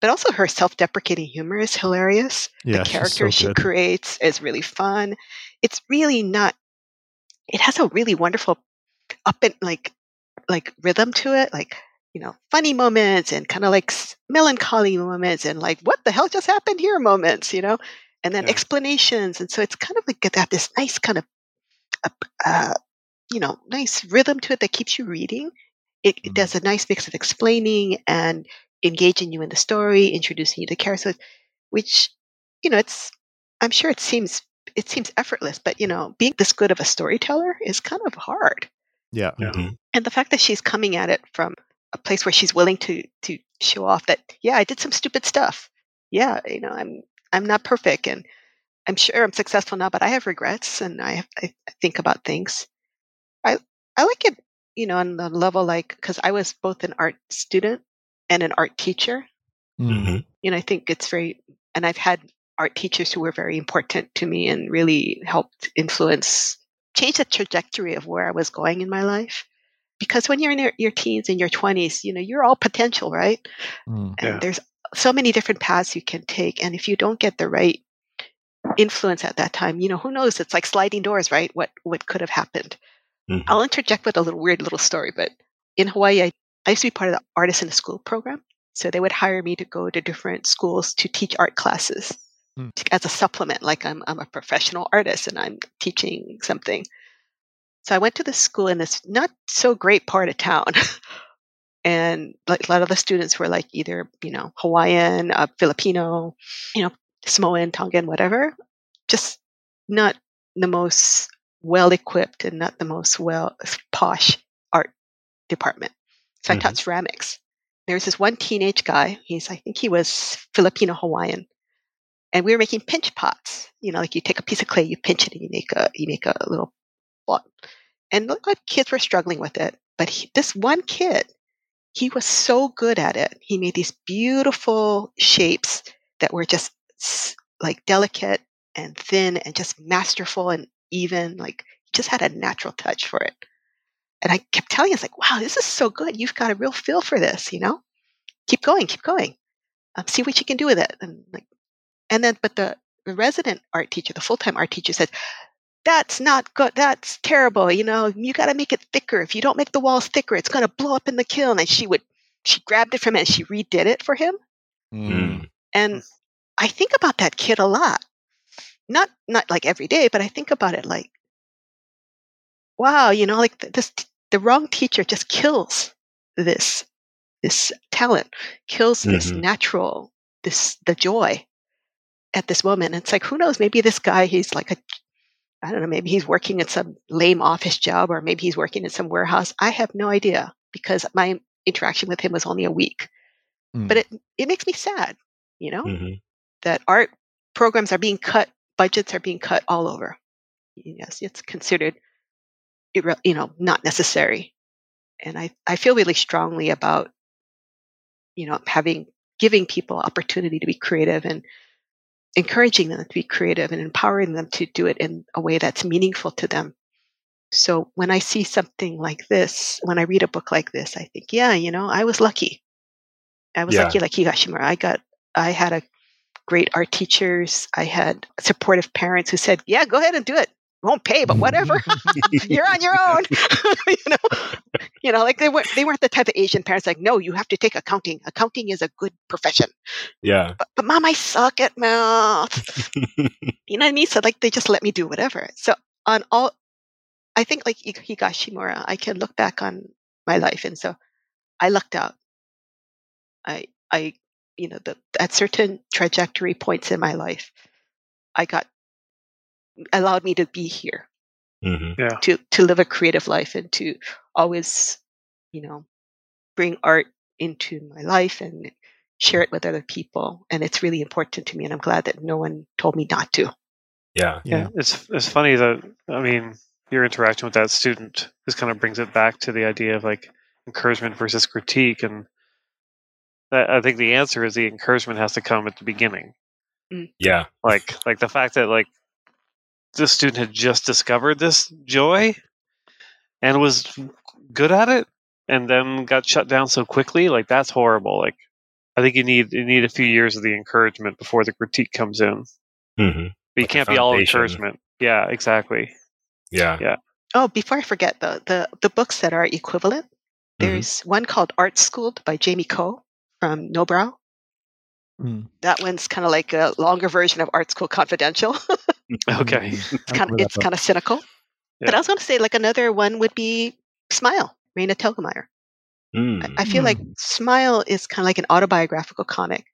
but also her self-deprecating humor is hilarious yeah, the character so she creates is really fun it's really not it has a really wonderful up and like like rhythm to it like you know funny moments and kind of like melancholy moments and like what the hell just happened here moments you know and then yeah. explanations. And so it's kind of like got this nice kind of, uh, uh, you know, nice rhythm to it that keeps you reading. It, mm-hmm. it, does a nice mix of explaining and engaging you in the story, introducing you to characters, which, you know, it's, I'm sure it seems, it seems effortless, but, you know, being this good of a storyteller is kind of hard. Yeah. Mm-hmm. And the fact that she's coming at it from a place where she's willing to, to show off that, yeah, I did some stupid stuff. Yeah, you know, I'm I'm not perfect and I'm sure I'm successful now, but I have regrets and I, I think about things. I, I like it, you know, on the level like, cause I was both an art student and an art teacher. Mm-hmm. You know, I think it's very, and I've had art teachers who were very important to me and really helped influence, change the trajectory of where I was going in my life. Because when you're in your, your teens and your 20s, you know, you're all potential, right? Mm, and yeah. there's so many different paths you can take. And if you don't get the right influence at that time, you know, who knows? It's like sliding doors, right? What what could have happened? Mm-hmm. I'll interject with a little weird little story, but in Hawaii, I, I used to be part of the artist in a school program. So they would hire me to go to different schools to teach art classes mm. as a supplement, like I'm I'm a professional artist and I'm teaching something. So I went to this school in this not so great part of town *laughs* and like a lot of the students were like either you know Hawaiian, uh, Filipino, you know Samoan, Tongan, whatever. Just not the most well equipped and not the most well posh art department. So mm-hmm. I taught ceramics. There was this one teenage guy. He's I think he was Filipino Hawaiian, and we were making pinch pots. You know, like you take a piece of clay, you pinch it, and you make a you make a little pot. And a lot of kids were struggling with it, but he, this one kid he was so good at it. He made these beautiful shapes that were just like delicate and thin and just masterful and even. Like he just had a natural touch for it. And I kept telling him, like, wow, this is so good. You've got a real feel for this, you know? Keep going, keep going. Um, see what you can do with it. And like, and then, but the, the resident art teacher, the full time art teacher said, that's not good. That's terrible. You know, you got to make it thicker. If you don't make the walls thicker, it's going to blow up in the kiln. And she would, she grabbed it from him and she redid it for him. Mm. And I think about that kid a lot. Not, not like every day, but I think about it like, wow, you know, like this, the wrong teacher just kills this this talent, kills this Mhm. natural this the joy at this moment. And it's like who knows? Maybe this guy he's like a I don't know. Maybe he's working at some lame office job, or maybe he's working in some warehouse. I have no idea because my interaction with him was only a week. Mm. But it it makes me sad, you know, hmm that art programs are being cut, budgets are being cut all over. Yes, it's considered, you know, not necessary. And I, I feel really strongly about, you know, having, giving people opportunity to be creative and encouraging them to be creative and empowering them to do it in a way that's meaningful to them. So when I see something like this, when I read a book like this, I think, yeah, you know, I was lucky. I was Yeah. lucky like Higashimura. I got, I had a great art teachers. I had supportive parents who said, yeah, go ahead and do it. Won't pay, but whatever. *laughs* *laughs* You're on your own. *laughs* you know, you know, like they weren't, they weren't the type of Asian parents like, no, you have to take accounting. Accounting is a good profession. Yeah. But, but mom, I suck at math. You know what I mean? So like they just let me do whatever. So on all, I think like Hig- Higashimura, I can look back on my life and so I lucked out. I I you know the at certain trajectory points in my life, I got allowed me to be here hmm Yeah. to to live a creative life and to always you know bring art into my life and share it with other people and it's really important to me and i'm glad that no one told me not to Yeah. Yeah, it's it's funny that I mean your interaction with that student just kind of brings it back to the idea of like encouragement versus critique, and that, I think the answer is the encouragement has to come at the beginning. Yeah. Like like the fact that like this student had just discovered this joy and was good at it, and then got shut down so quickly. Like that's horrible. Like I think you need you need a few years of the encouragement before the critique comes in. hmm But you Like can't be all foundation. encouragement. Yeah, exactly. Yeah. Yeah. oh before i forget the the, the books that are equivalent Mhm. there's one called art schooled by jamie Coe from nobrow Mm. that one's kind of like a longer version of art school confidential *laughs* Okay. *laughs* Mm. *laughs* it's kind of it's kind of cynical but i was going to say like another one would be smile Raina Telgemeier. Mm. I- I feel like Smile is kind of like an autobiographical comic,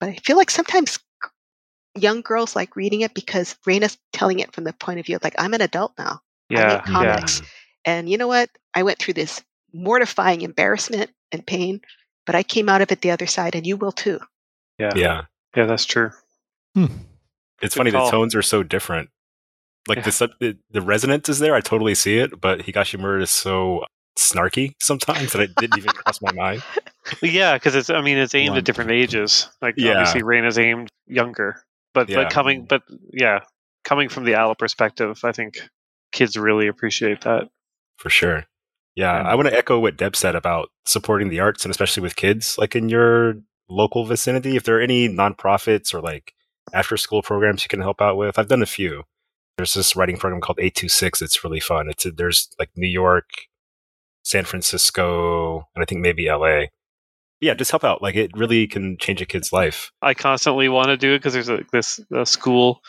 but I feel like sometimes young girls like reading it because Raina's telling it from the point of view of like I'm an adult now, Yeah. make comics. and you know what? I went through this mortifying embarrassment and pain, but I came out of it the other side, and you will too. Yeah. Yeah. Yeah. Yeah, that's true. It's Good funny. call. The tones are so different. Like Yeah. the, the the resonance is there. I totally see it, but Higashimura is so snarky sometimes that it didn't even *laughs* cross my mind. Yeah, because it's I mean it's aimed Blunt. at different ages. Like Yeah. obviously Raina's aimed younger. But Yeah. but coming but yeah, coming from the Ala perspective, I think kids really appreciate that. For sure. Yeah, Yeah. I want to echo what Deb said about supporting the arts and especially with kids, like in your local vicinity. If there are any nonprofits or like after school programs you can help out with, I've done a few. There's this writing program called 826. It's really fun. It's there's like New York, San Francisco, and I think maybe LA. Yeah, just help out. Like it really can change a kid's life. I constantly want to do it because there's a, this a school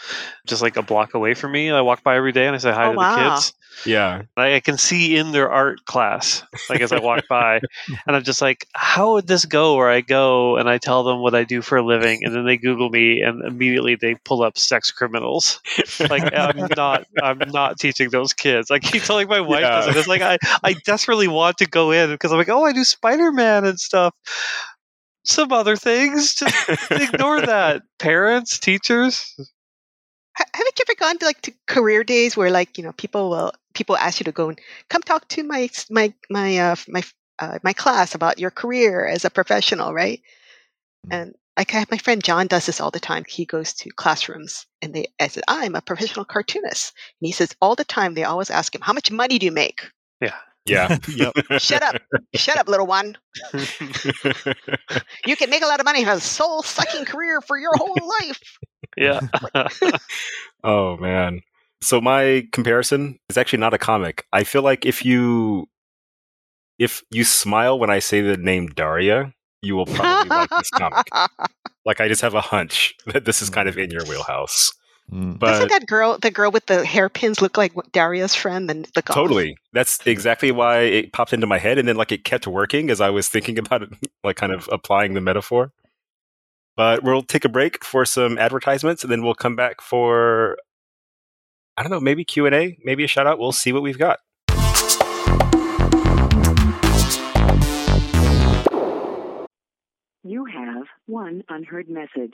just like a block away from me. I walk by every day and I say hi Oh, to wow. the kids. Yeah. I, I can see in their art class, like as I walk *laughs* by, and I'm just like, how would this go? Where I go and I tell them what I do for a living, and then they Google me, and immediately they pull up sex criminals. Like *laughs* I'm not, I'm not teaching those kids. I keep telling my wife Yeah. this. It's like I, I desperately want to go in because I'm like, oh, I do Spider Man and stuff. Some other things, just ignore that. *laughs* Parents, teachers. Haven't you ever gone to like to career days where like you know people will people ask you to go and come talk to my my my uh, my uh, my class about your career as a professional, right? And like I, have my friend John does this all the time. He goes to classrooms and they I said I'm a professional cartoonist, and he says all the time they always ask him how much money do you make? Yeah. *laughs* yep. Shut up, shut up, little one. *laughs* You can make a lot of money and have a soul sucking career for your whole life. yeah. *laughs* Oh man. So my comparison is actually not a comic. I feel like if you if you smile when I say the name Daria, you will probably like this comic. Like I just have a hunch that this is kind of in your wheelhouse. Mm. But Doesn't that girl, the girl with the hairpins, look like Daria's friend? The, the golf? totally, that's exactly why it popped into my head, and then like it kept working as I was thinking *laughs* about it, like kind of applying the metaphor. But we'll take a break for some advertisements, and then we'll come back for I don't know, maybe Q and A, maybe a shout out. We'll see what we've got. You have one unheard message.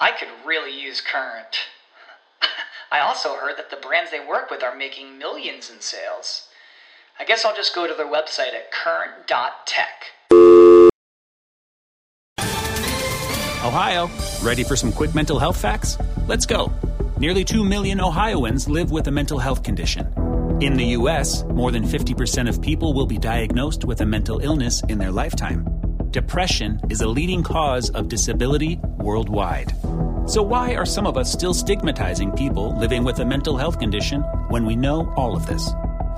I could really use Current. *laughs* I also heard that the brands they work with are making millions in sales. I guess I'll just go to their website at current.tech. Ohio, ready for some quick mental health facts? Let's go. Nearly 2 million Ohioans live with a mental health condition. In the U.S., more than 50% of people will be diagnosed with a mental illness in their lifetime. Depression is a leading cause of disability worldwide. So, why are some of us still stigmatizing people living with a mental health condition when we know all of this?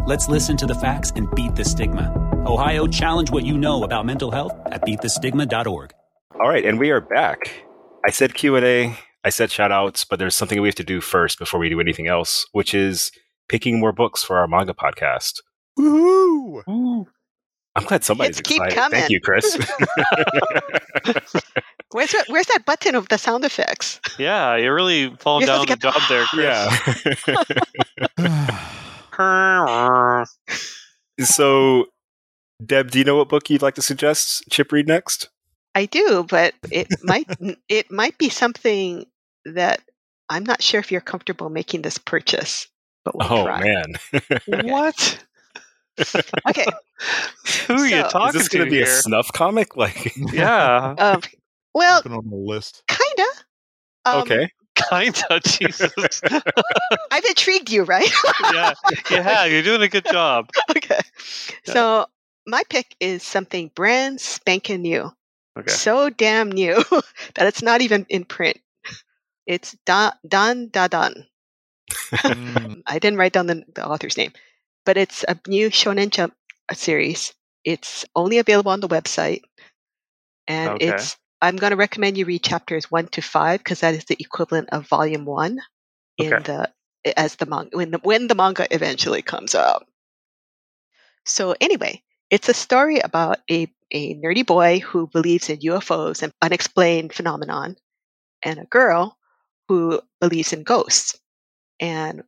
Let's listen to the facts and beat the stigma. Ohio, challenge what you know about mental health at beatthestigma.org. All right, and we are back. I said Q and A, I said shout outs, but there's something we have to do first before we do anything else, which is picking more books for our manga podcast. Woohoo! I'm glad somebody's Hits keep excited. coming. Thank you, Chris. *laughs* *laughs* Where's that, where's that button of the sound effects? Yeah, you're really falling You're down the supposed job there, *laughs* Chris. yeah. *sighs* Yeah. *sighs* so, Deb, do you know what book you'd like to suggest Chip read next? I do, but it might it might be something that I'm not sure if you're comfortable making this purchase. But we'll Oh try. man, what? Okay. *laughs* Who are you So- is talking this going to to be a snuff comic? *laughs* Like, Yeah, *laughs* Um, well, Put on the list. kinda. Um, okay, kinda. Jesus. I've intrigued you, right? yeah, you have. You're doing a good job. okay. Yeah. So my pick is something brand spanking new. Okay. So damn new that it's not even in print. It's Dan Dan Da Dan. Mm, I didn't write down the, the author's name, but it's a new Shonen Jump uh, series. It's only available on the website, and Okay. it's. I'm going to recommend you read chapters one to five because that is the equivalent of volume one in Okay. the as the manga when the when the manga eventually comes out. So anyway, it's a story about a a nerdy boy who believes in UFOs and unexplained phenomenon, and a girl who believes in ghosts and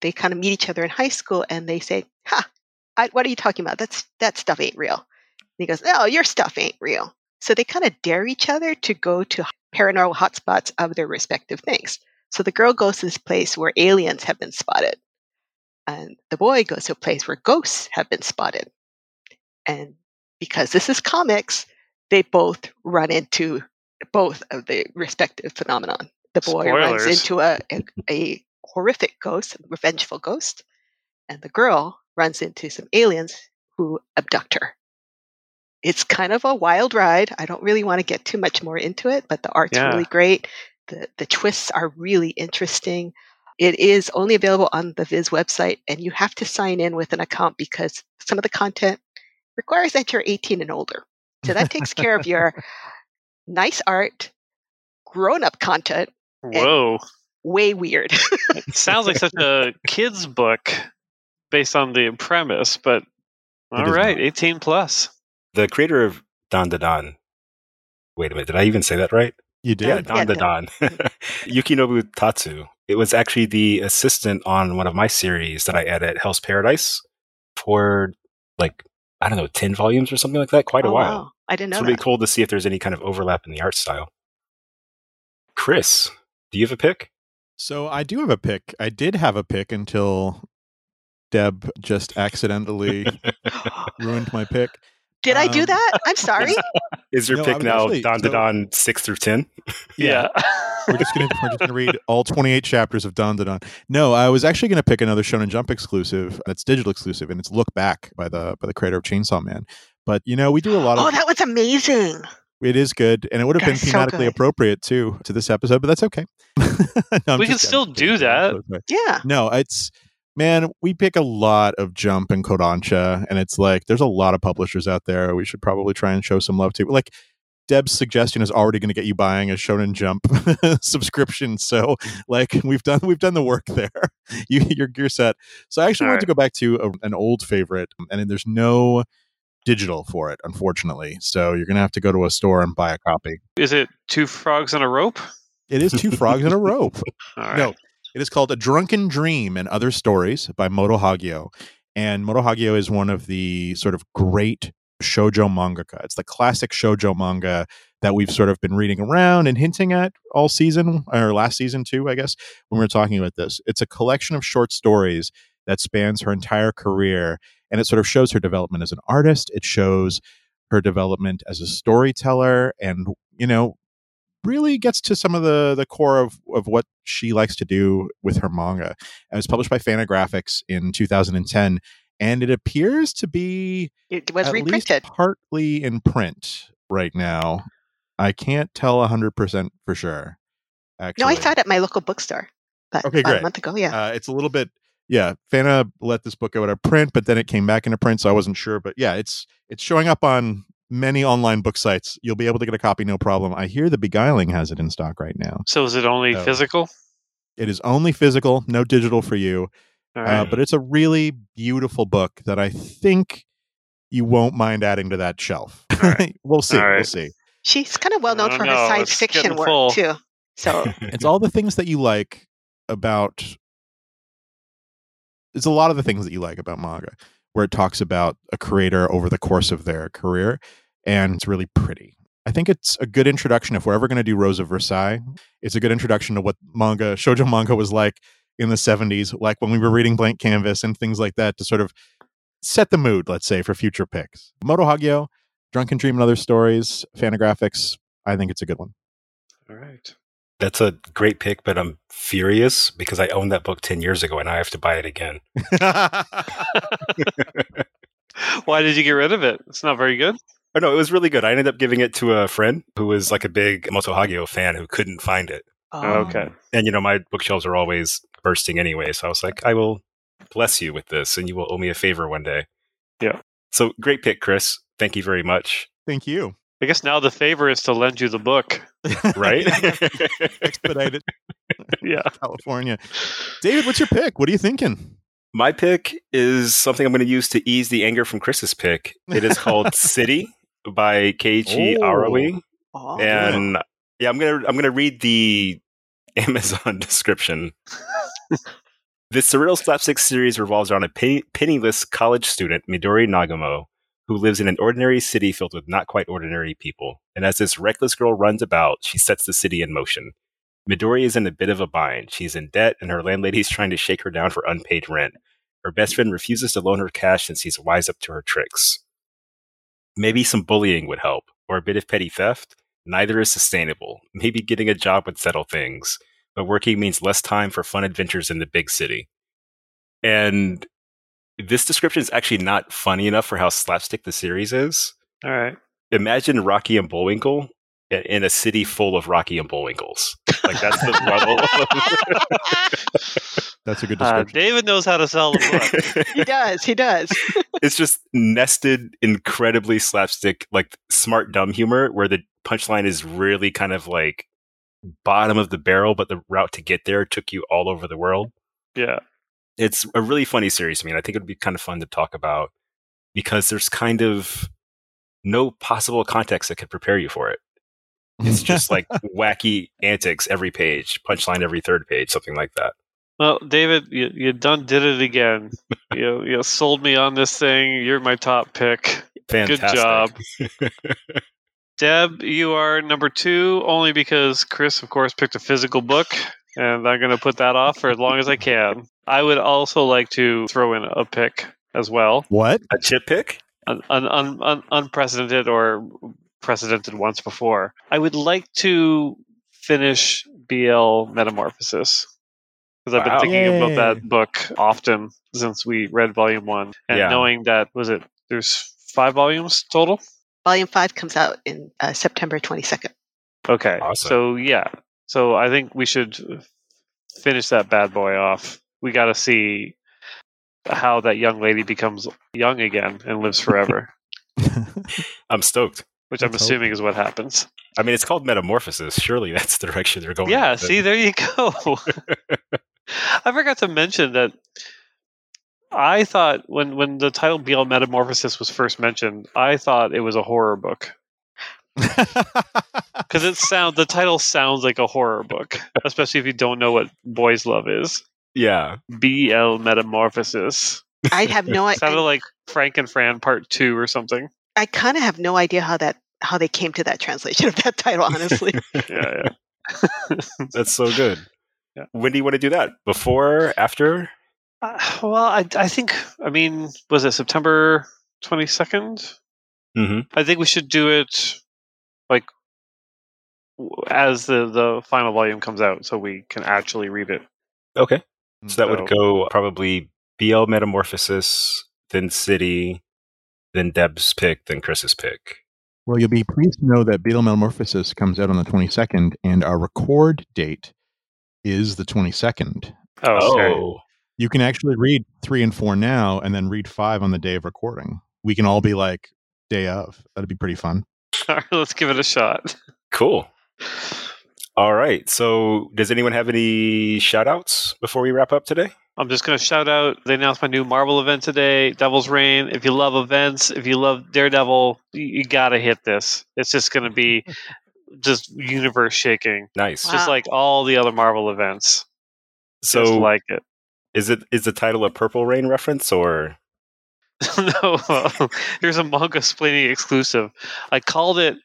they kind of meet each other in high school and they say ha I, what are you talking about? That's that stuff ain't real. And he goes no your stuff ain't real. So they kind of dare each other to go to paranormal hotspots of their respective things. So the girl goes to this place where aliens have been spotted and the boy goes to a place where ghosts have been spotted. And because this is comics they both run into both of the respective phenomenon. The boy runs into a, a, a horrific ghost, revengeful ghost, and the girl runs into some aliens who abduct her. It's kind of a wild ride. I don't really want to get too much more into it, but the art's Yeah. really great. The the twists are really interesting. It is only available on the Viz website, and you have to sign in with an account because some of the content requires that you're 18 and older. So that takes care of your *laughs* nice art, grown up content, Whoa. Way weird. It sounds like such a kid's book based on the premise, but all right, not. 18 plus. the creator of Don Da Don. Wait a minute, did I even say that right? you did. Yeah, Don Yeah, Da Don. Don. Yukinobu Tatsu. It was actually the assistant on one of my series that I edit, Hell's Paradise, for like I don't know, ten volumes or something like that. Quite a Oh, while. wow. I didn't know So it'll be that. cool to see if there's any kind of overlap in the art style. Chris, do you have a pick? So I do have a pick. I did have a pick until Deb just accidentally ruined my pick. Did I do Um, that? I'm *laughs* sorry. Is your No, pick now actually- Don to so- Don six through ten? *laughs* yeah. we're just gonna we're just gonna read all 28 chapters of Don to Don. No, I was actually gonna pick another Shonen Jump exclusive that's digital exclusive, and it's Look Back by the by the creator of Chainsaw Man. But you know, we do a lot of oh, that was amazing. it is good, and it would have been That's so thematically good. appropriate too to this episode, but that's okay. *laughs* *laughs* No, We can still I'm just kidding. do that. Yeah. No, it's man, we pick a lot of Jump and Kodansha, and it's like there's a lot of publishers out there. We should probably try and show some love to. Like Deb's suggestion is already going to get you buying a Shonen Jump *laughs* subscription. So, like we've done, we've done the work *laughs* there. You, you're, you're set. So, I actually All wanted to go back to a, an old favorite, and there's no digital for it, unfortunately. So, you're going to have to go to a store and buy a copy. Is it two frogs on a rope? It is two frogs in a rope. *laughs* Right. No, it is called A Drunken Dream and Other Stories by Moto Hagio. And Moto Hagio is one of the sort of great shoujo mangaka. It's the classic shoujo manga that we've sort of been reading around and hinting at all season, or last season too, I guess, when we were talking about this. It's a collection of short stories that spans her entire career. And it sort of shows her development as an artist. It shows her development as a storyteller and, you know, really gets to some of the the core of of what she likes to do with her manga. It was published by Fantagraphics in 2010, and it appears to be It was reprinted. partly in print right now. I can't tell hundred percent for sure. Actually, No, I saw it at my local bookstore. But Okay, great. a month ago, yeah. uh, it's a little bit. Yeah, Fana let this book go out of print, but then it came back into print, so I wasn't sure. But yeah, it's it's showing up on many online book sites. You'll be able to get a copy, no problem. I hear the Beguiling has it in stock right now. So is it only No. physical? It is only physical, no digital for you. All Uh, but it's a really beautiful book that I think you won't mind adding to that shelf. right. *laughs* we'll see. All We'll see. She's kind of well known don't for her science It's fiction work full. too. So *laughs* It's all the things that you like about. It's a lot of the things that you like about manga, where it talks about a creator over the course of their career, and it's really pretty. I think it's a good introduction. If we're ever going to do Rose of Versailles, it's a good introduction to what manga, shoujo manga, was like in the '70s, like when we were reading Blank Canvas and things like that, to sort of set the mood, let's say, for future picks. Moto Hagio, Drunken Dream and Other Stories, Fantagraphics. I think it's a good one. All right. That's a great pick, but I'm furious because I owned that book 10 years ago and I have to buy it again. *laughs* Why did you get rid of it? It's not very good. Oh, no, it was really good. I ended up giving it to a friend who was like a big Moto Hagio fan who couldn't find it. um, Okay. And, you know, my bookshelves are always bursting anyway. So I was like, I will bless you with this and you will owe me a favor one day. Yeah. So great pick, Chris. Thank you very much. Thank you. I guess now the favor is to lend you the book. Right? *laughs* Expedited Yeah. California. David, what's your pick? What are you thinking? My pick is something I'm going to use to ease the anger from Chris's pick. It is called *laughs* City by Keiichi Oh. Arawi. oh, and yeah, I'm gonna I'm gonna read the *laughs* Amazon description. this surreal slapstick series revolves around a penny, penniless college student, Midori Nagumo, who lives in an ordinary city filled with not quite ordinary people. And as this reckless girl runs about, she sets the city in motion. Midori is in a bit of a bind. She's in debt, and her landlady is trying to shake her down for unpaid rent. Her best friend refuses to loan her cash since he's wise up to her tricks. Maybe some bullying would help, or a bit of petty theft. Neither is sustainable. Maybe getting a job would settle things, but working means less time for fun adventures in the big city. And this description is actually not funny enough for how slapstick the series is. All right. Imagine Rocky and Bullwinkle in a city full of Rocky and Bullwinkles. Like that's the level. *laughs* That's a good Uh, description. David knows how to sell the book. *laughs* he does. He does. *laughs* it's just nested incredibly slapstick like smart dumb humor where the punchline is really kind of like bottom of the barrel but the route to get there took you all over the world yeah. It's a really funny series i mean i think it would be kind of fun to talk about because there's kind of no possible context that could prepare you for it it's just like *laughs* wacky antics every page punchline every third page something like that Well, David, you, you done did it again. *laughs* you you sold me on this thing. You're my top pick. fantastic job. *laughs* Deb, you are number two only because Chris, of course, picked a physical book, and I'm going to put that off for as long as I can. I would also like to throw in a pick as well. what? a chip pick un, un, un, unprecedented or precedented once before. I would like to finish BL Metamorphosis because I've been Wow. thinking Yay. about that book often since we read volume one, and Yeah. knowing that was it. There's five volumes total. Volume five comes out in uh, September 22nd. Okay, Awesome. so yeah, so I think we should finish that bad boy off. We got to see how that young lady becomes young again and lives forever, *laughs* I'm stoked. which I'm Let's assuming is what happens. I mean, it's called Metamorphosis. Surely that's the direction they're going. Yeah, see, there you go. *laughs* I forgot to mention that I thought when when the title BL Metamorphosis was first mentioned, I thought it was a horror book *laughs* because it sound the title sounds like a horror book, especially if you don't know what boys love is. Yeah. BL Metamorphosis I have no It *laughs* sounded idea. like Frank and Fran Part Two or something. I kind of have no idea how that how they came to that translation of that title. Honestly, *laughs* Yeah, yeah. *laughs* That's so good. Yeah. When do you want to do that? Before? After? Uh, well, I I think I mean was it September twenty second? Mm-hmm. I think we should do it like as the the final volume comes out, so we can actually read it. Okay. So that would go probably BL Metamorphosis, then City, then Deb's pick, then Chris's pick. well, you'll be pleased to know that BL Metamorphosis comes out on the 22nd, and our record date is the 22nd. Oh, okay. Oh. You can actually read three and four now, and then read five on the day of recording. We can all be like day of. That'd be pretty fun. *laughs* All right, let's give it a shot. cool. All right. So, does anyone have any shout outs before we wrap up today? I'm just going to shout out. They announced my new Marvel event today, Devil's Reign. If you love events, if you love Daredevil, you, you got to hit this. It's just going to be *laughs* just universe shaking, Nice. Wow. just like all the other Marvel events. So, just like it. is it is the title a Purple Rain reference or? *laughs* no, *laughs* here's a Mangasplaining exclusive. I called it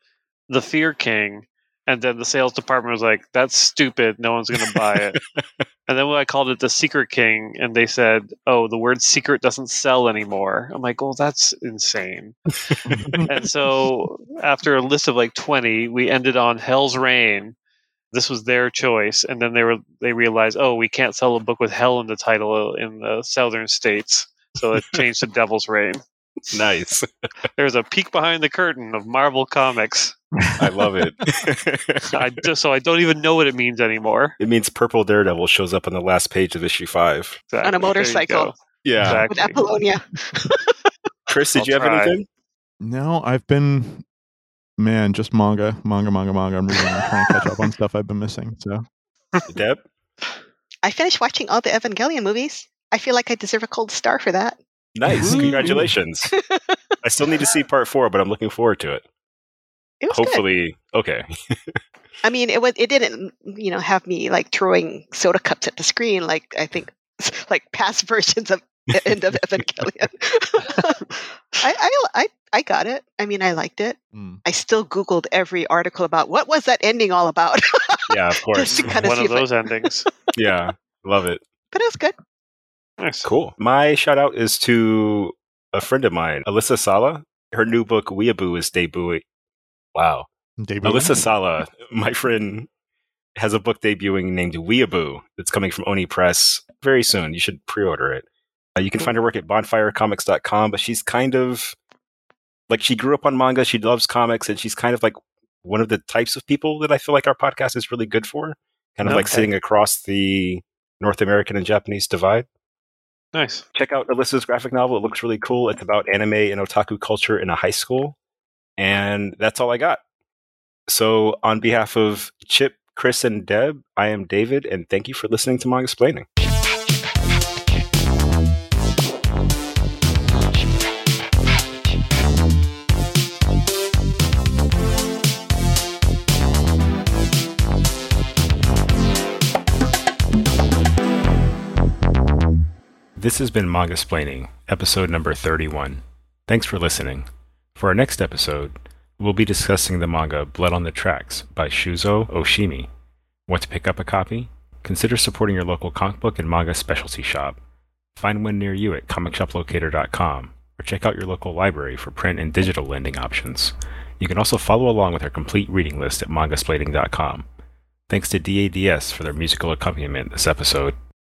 the Fear King, and then the sales department was like, "That's stupid. No one's going to buy it." *laughs* and then when I called it the Secret King, and they said, "Oh, the word secret doesn't sell anymore." I'm like, "Well, that's insane." *laughs* and so after a list of like 20, we ended on Hell's Reign. This was their choice, and then they were they realized, oh, we can't sell a book with hell in the title in the southern states, so it changed to Devil's Reign. Nice. *laughs* There's a peek behind the curtain of Marvel Comics. I love it. *laughs* I just so I don't even know what it means anymore. it means Purple Daredevil shows up on the last page of issue five. Exactly. On a motorcycle. go. Yeah. with Apollonia. *laughs* Chris, did I'll you have try. anything? No, I've been, man, just manga, manga, manga, manga. I'm reading, I'm trying to catch up on stuff I've been missing. So Deb? I finished watching all the Evangelion movies. I feel like I deserve a gold star for that. Nice. Woo. Congratulations. I still need to see part four, but I'm looking forward to it. It was good. Hopefully, okay. I mean, it was. It didn't, you know, have me like throwing soda cups at the screen like I think, like past *laughs* versions of end of Evangelion. *laughs* I, I I I got it. I mean, I liked it. mm. I still Googled every article about what was that ending all about. Yeah, of course. *laughs* Just to kind of One see of if I- those endings. yeah, love it. but it was good. Nice. Cool. My shout out is to a friend of mine, Alyssa Sala. Her new book, Weeaboo, is debuting. Wow. Debut. Alyssa Sala, my friend, has a book debuting named Weeaboo that's coming from Oni Press very soon. You should pre order it. Uh, you can find her work at bonfirecomics.com, but she's kind of like she grew up on manga. She loves comics, and she's kind of like one of the types of people that I feel like our podcast is really good for. Kind of like sitting across the North American and Japanese divide. Nice. Check out Alyssa's graphic novel. It looks really cool. It's about anime and otaku culture in a high school. And that's all I got. So, on behalf of Chip, Chris, and Deb, I am David, and thank you for listening to Mangasplaining. This has been Mangasplaining, episode number 31. Thanks for listening. For our next episode, we'll be discussing the manga Blood on the Tracks by Shuzo Oshimi. Want to pick up a copy? Consider supporting your local comic book and manga specialty shop. Find one near you at comicshoplocator.com or check out your local library for print and digital lending options. You can also follow along with our complete reading list at mangasplaining.com. Thanks to DADS for their musical accompaniment this episode.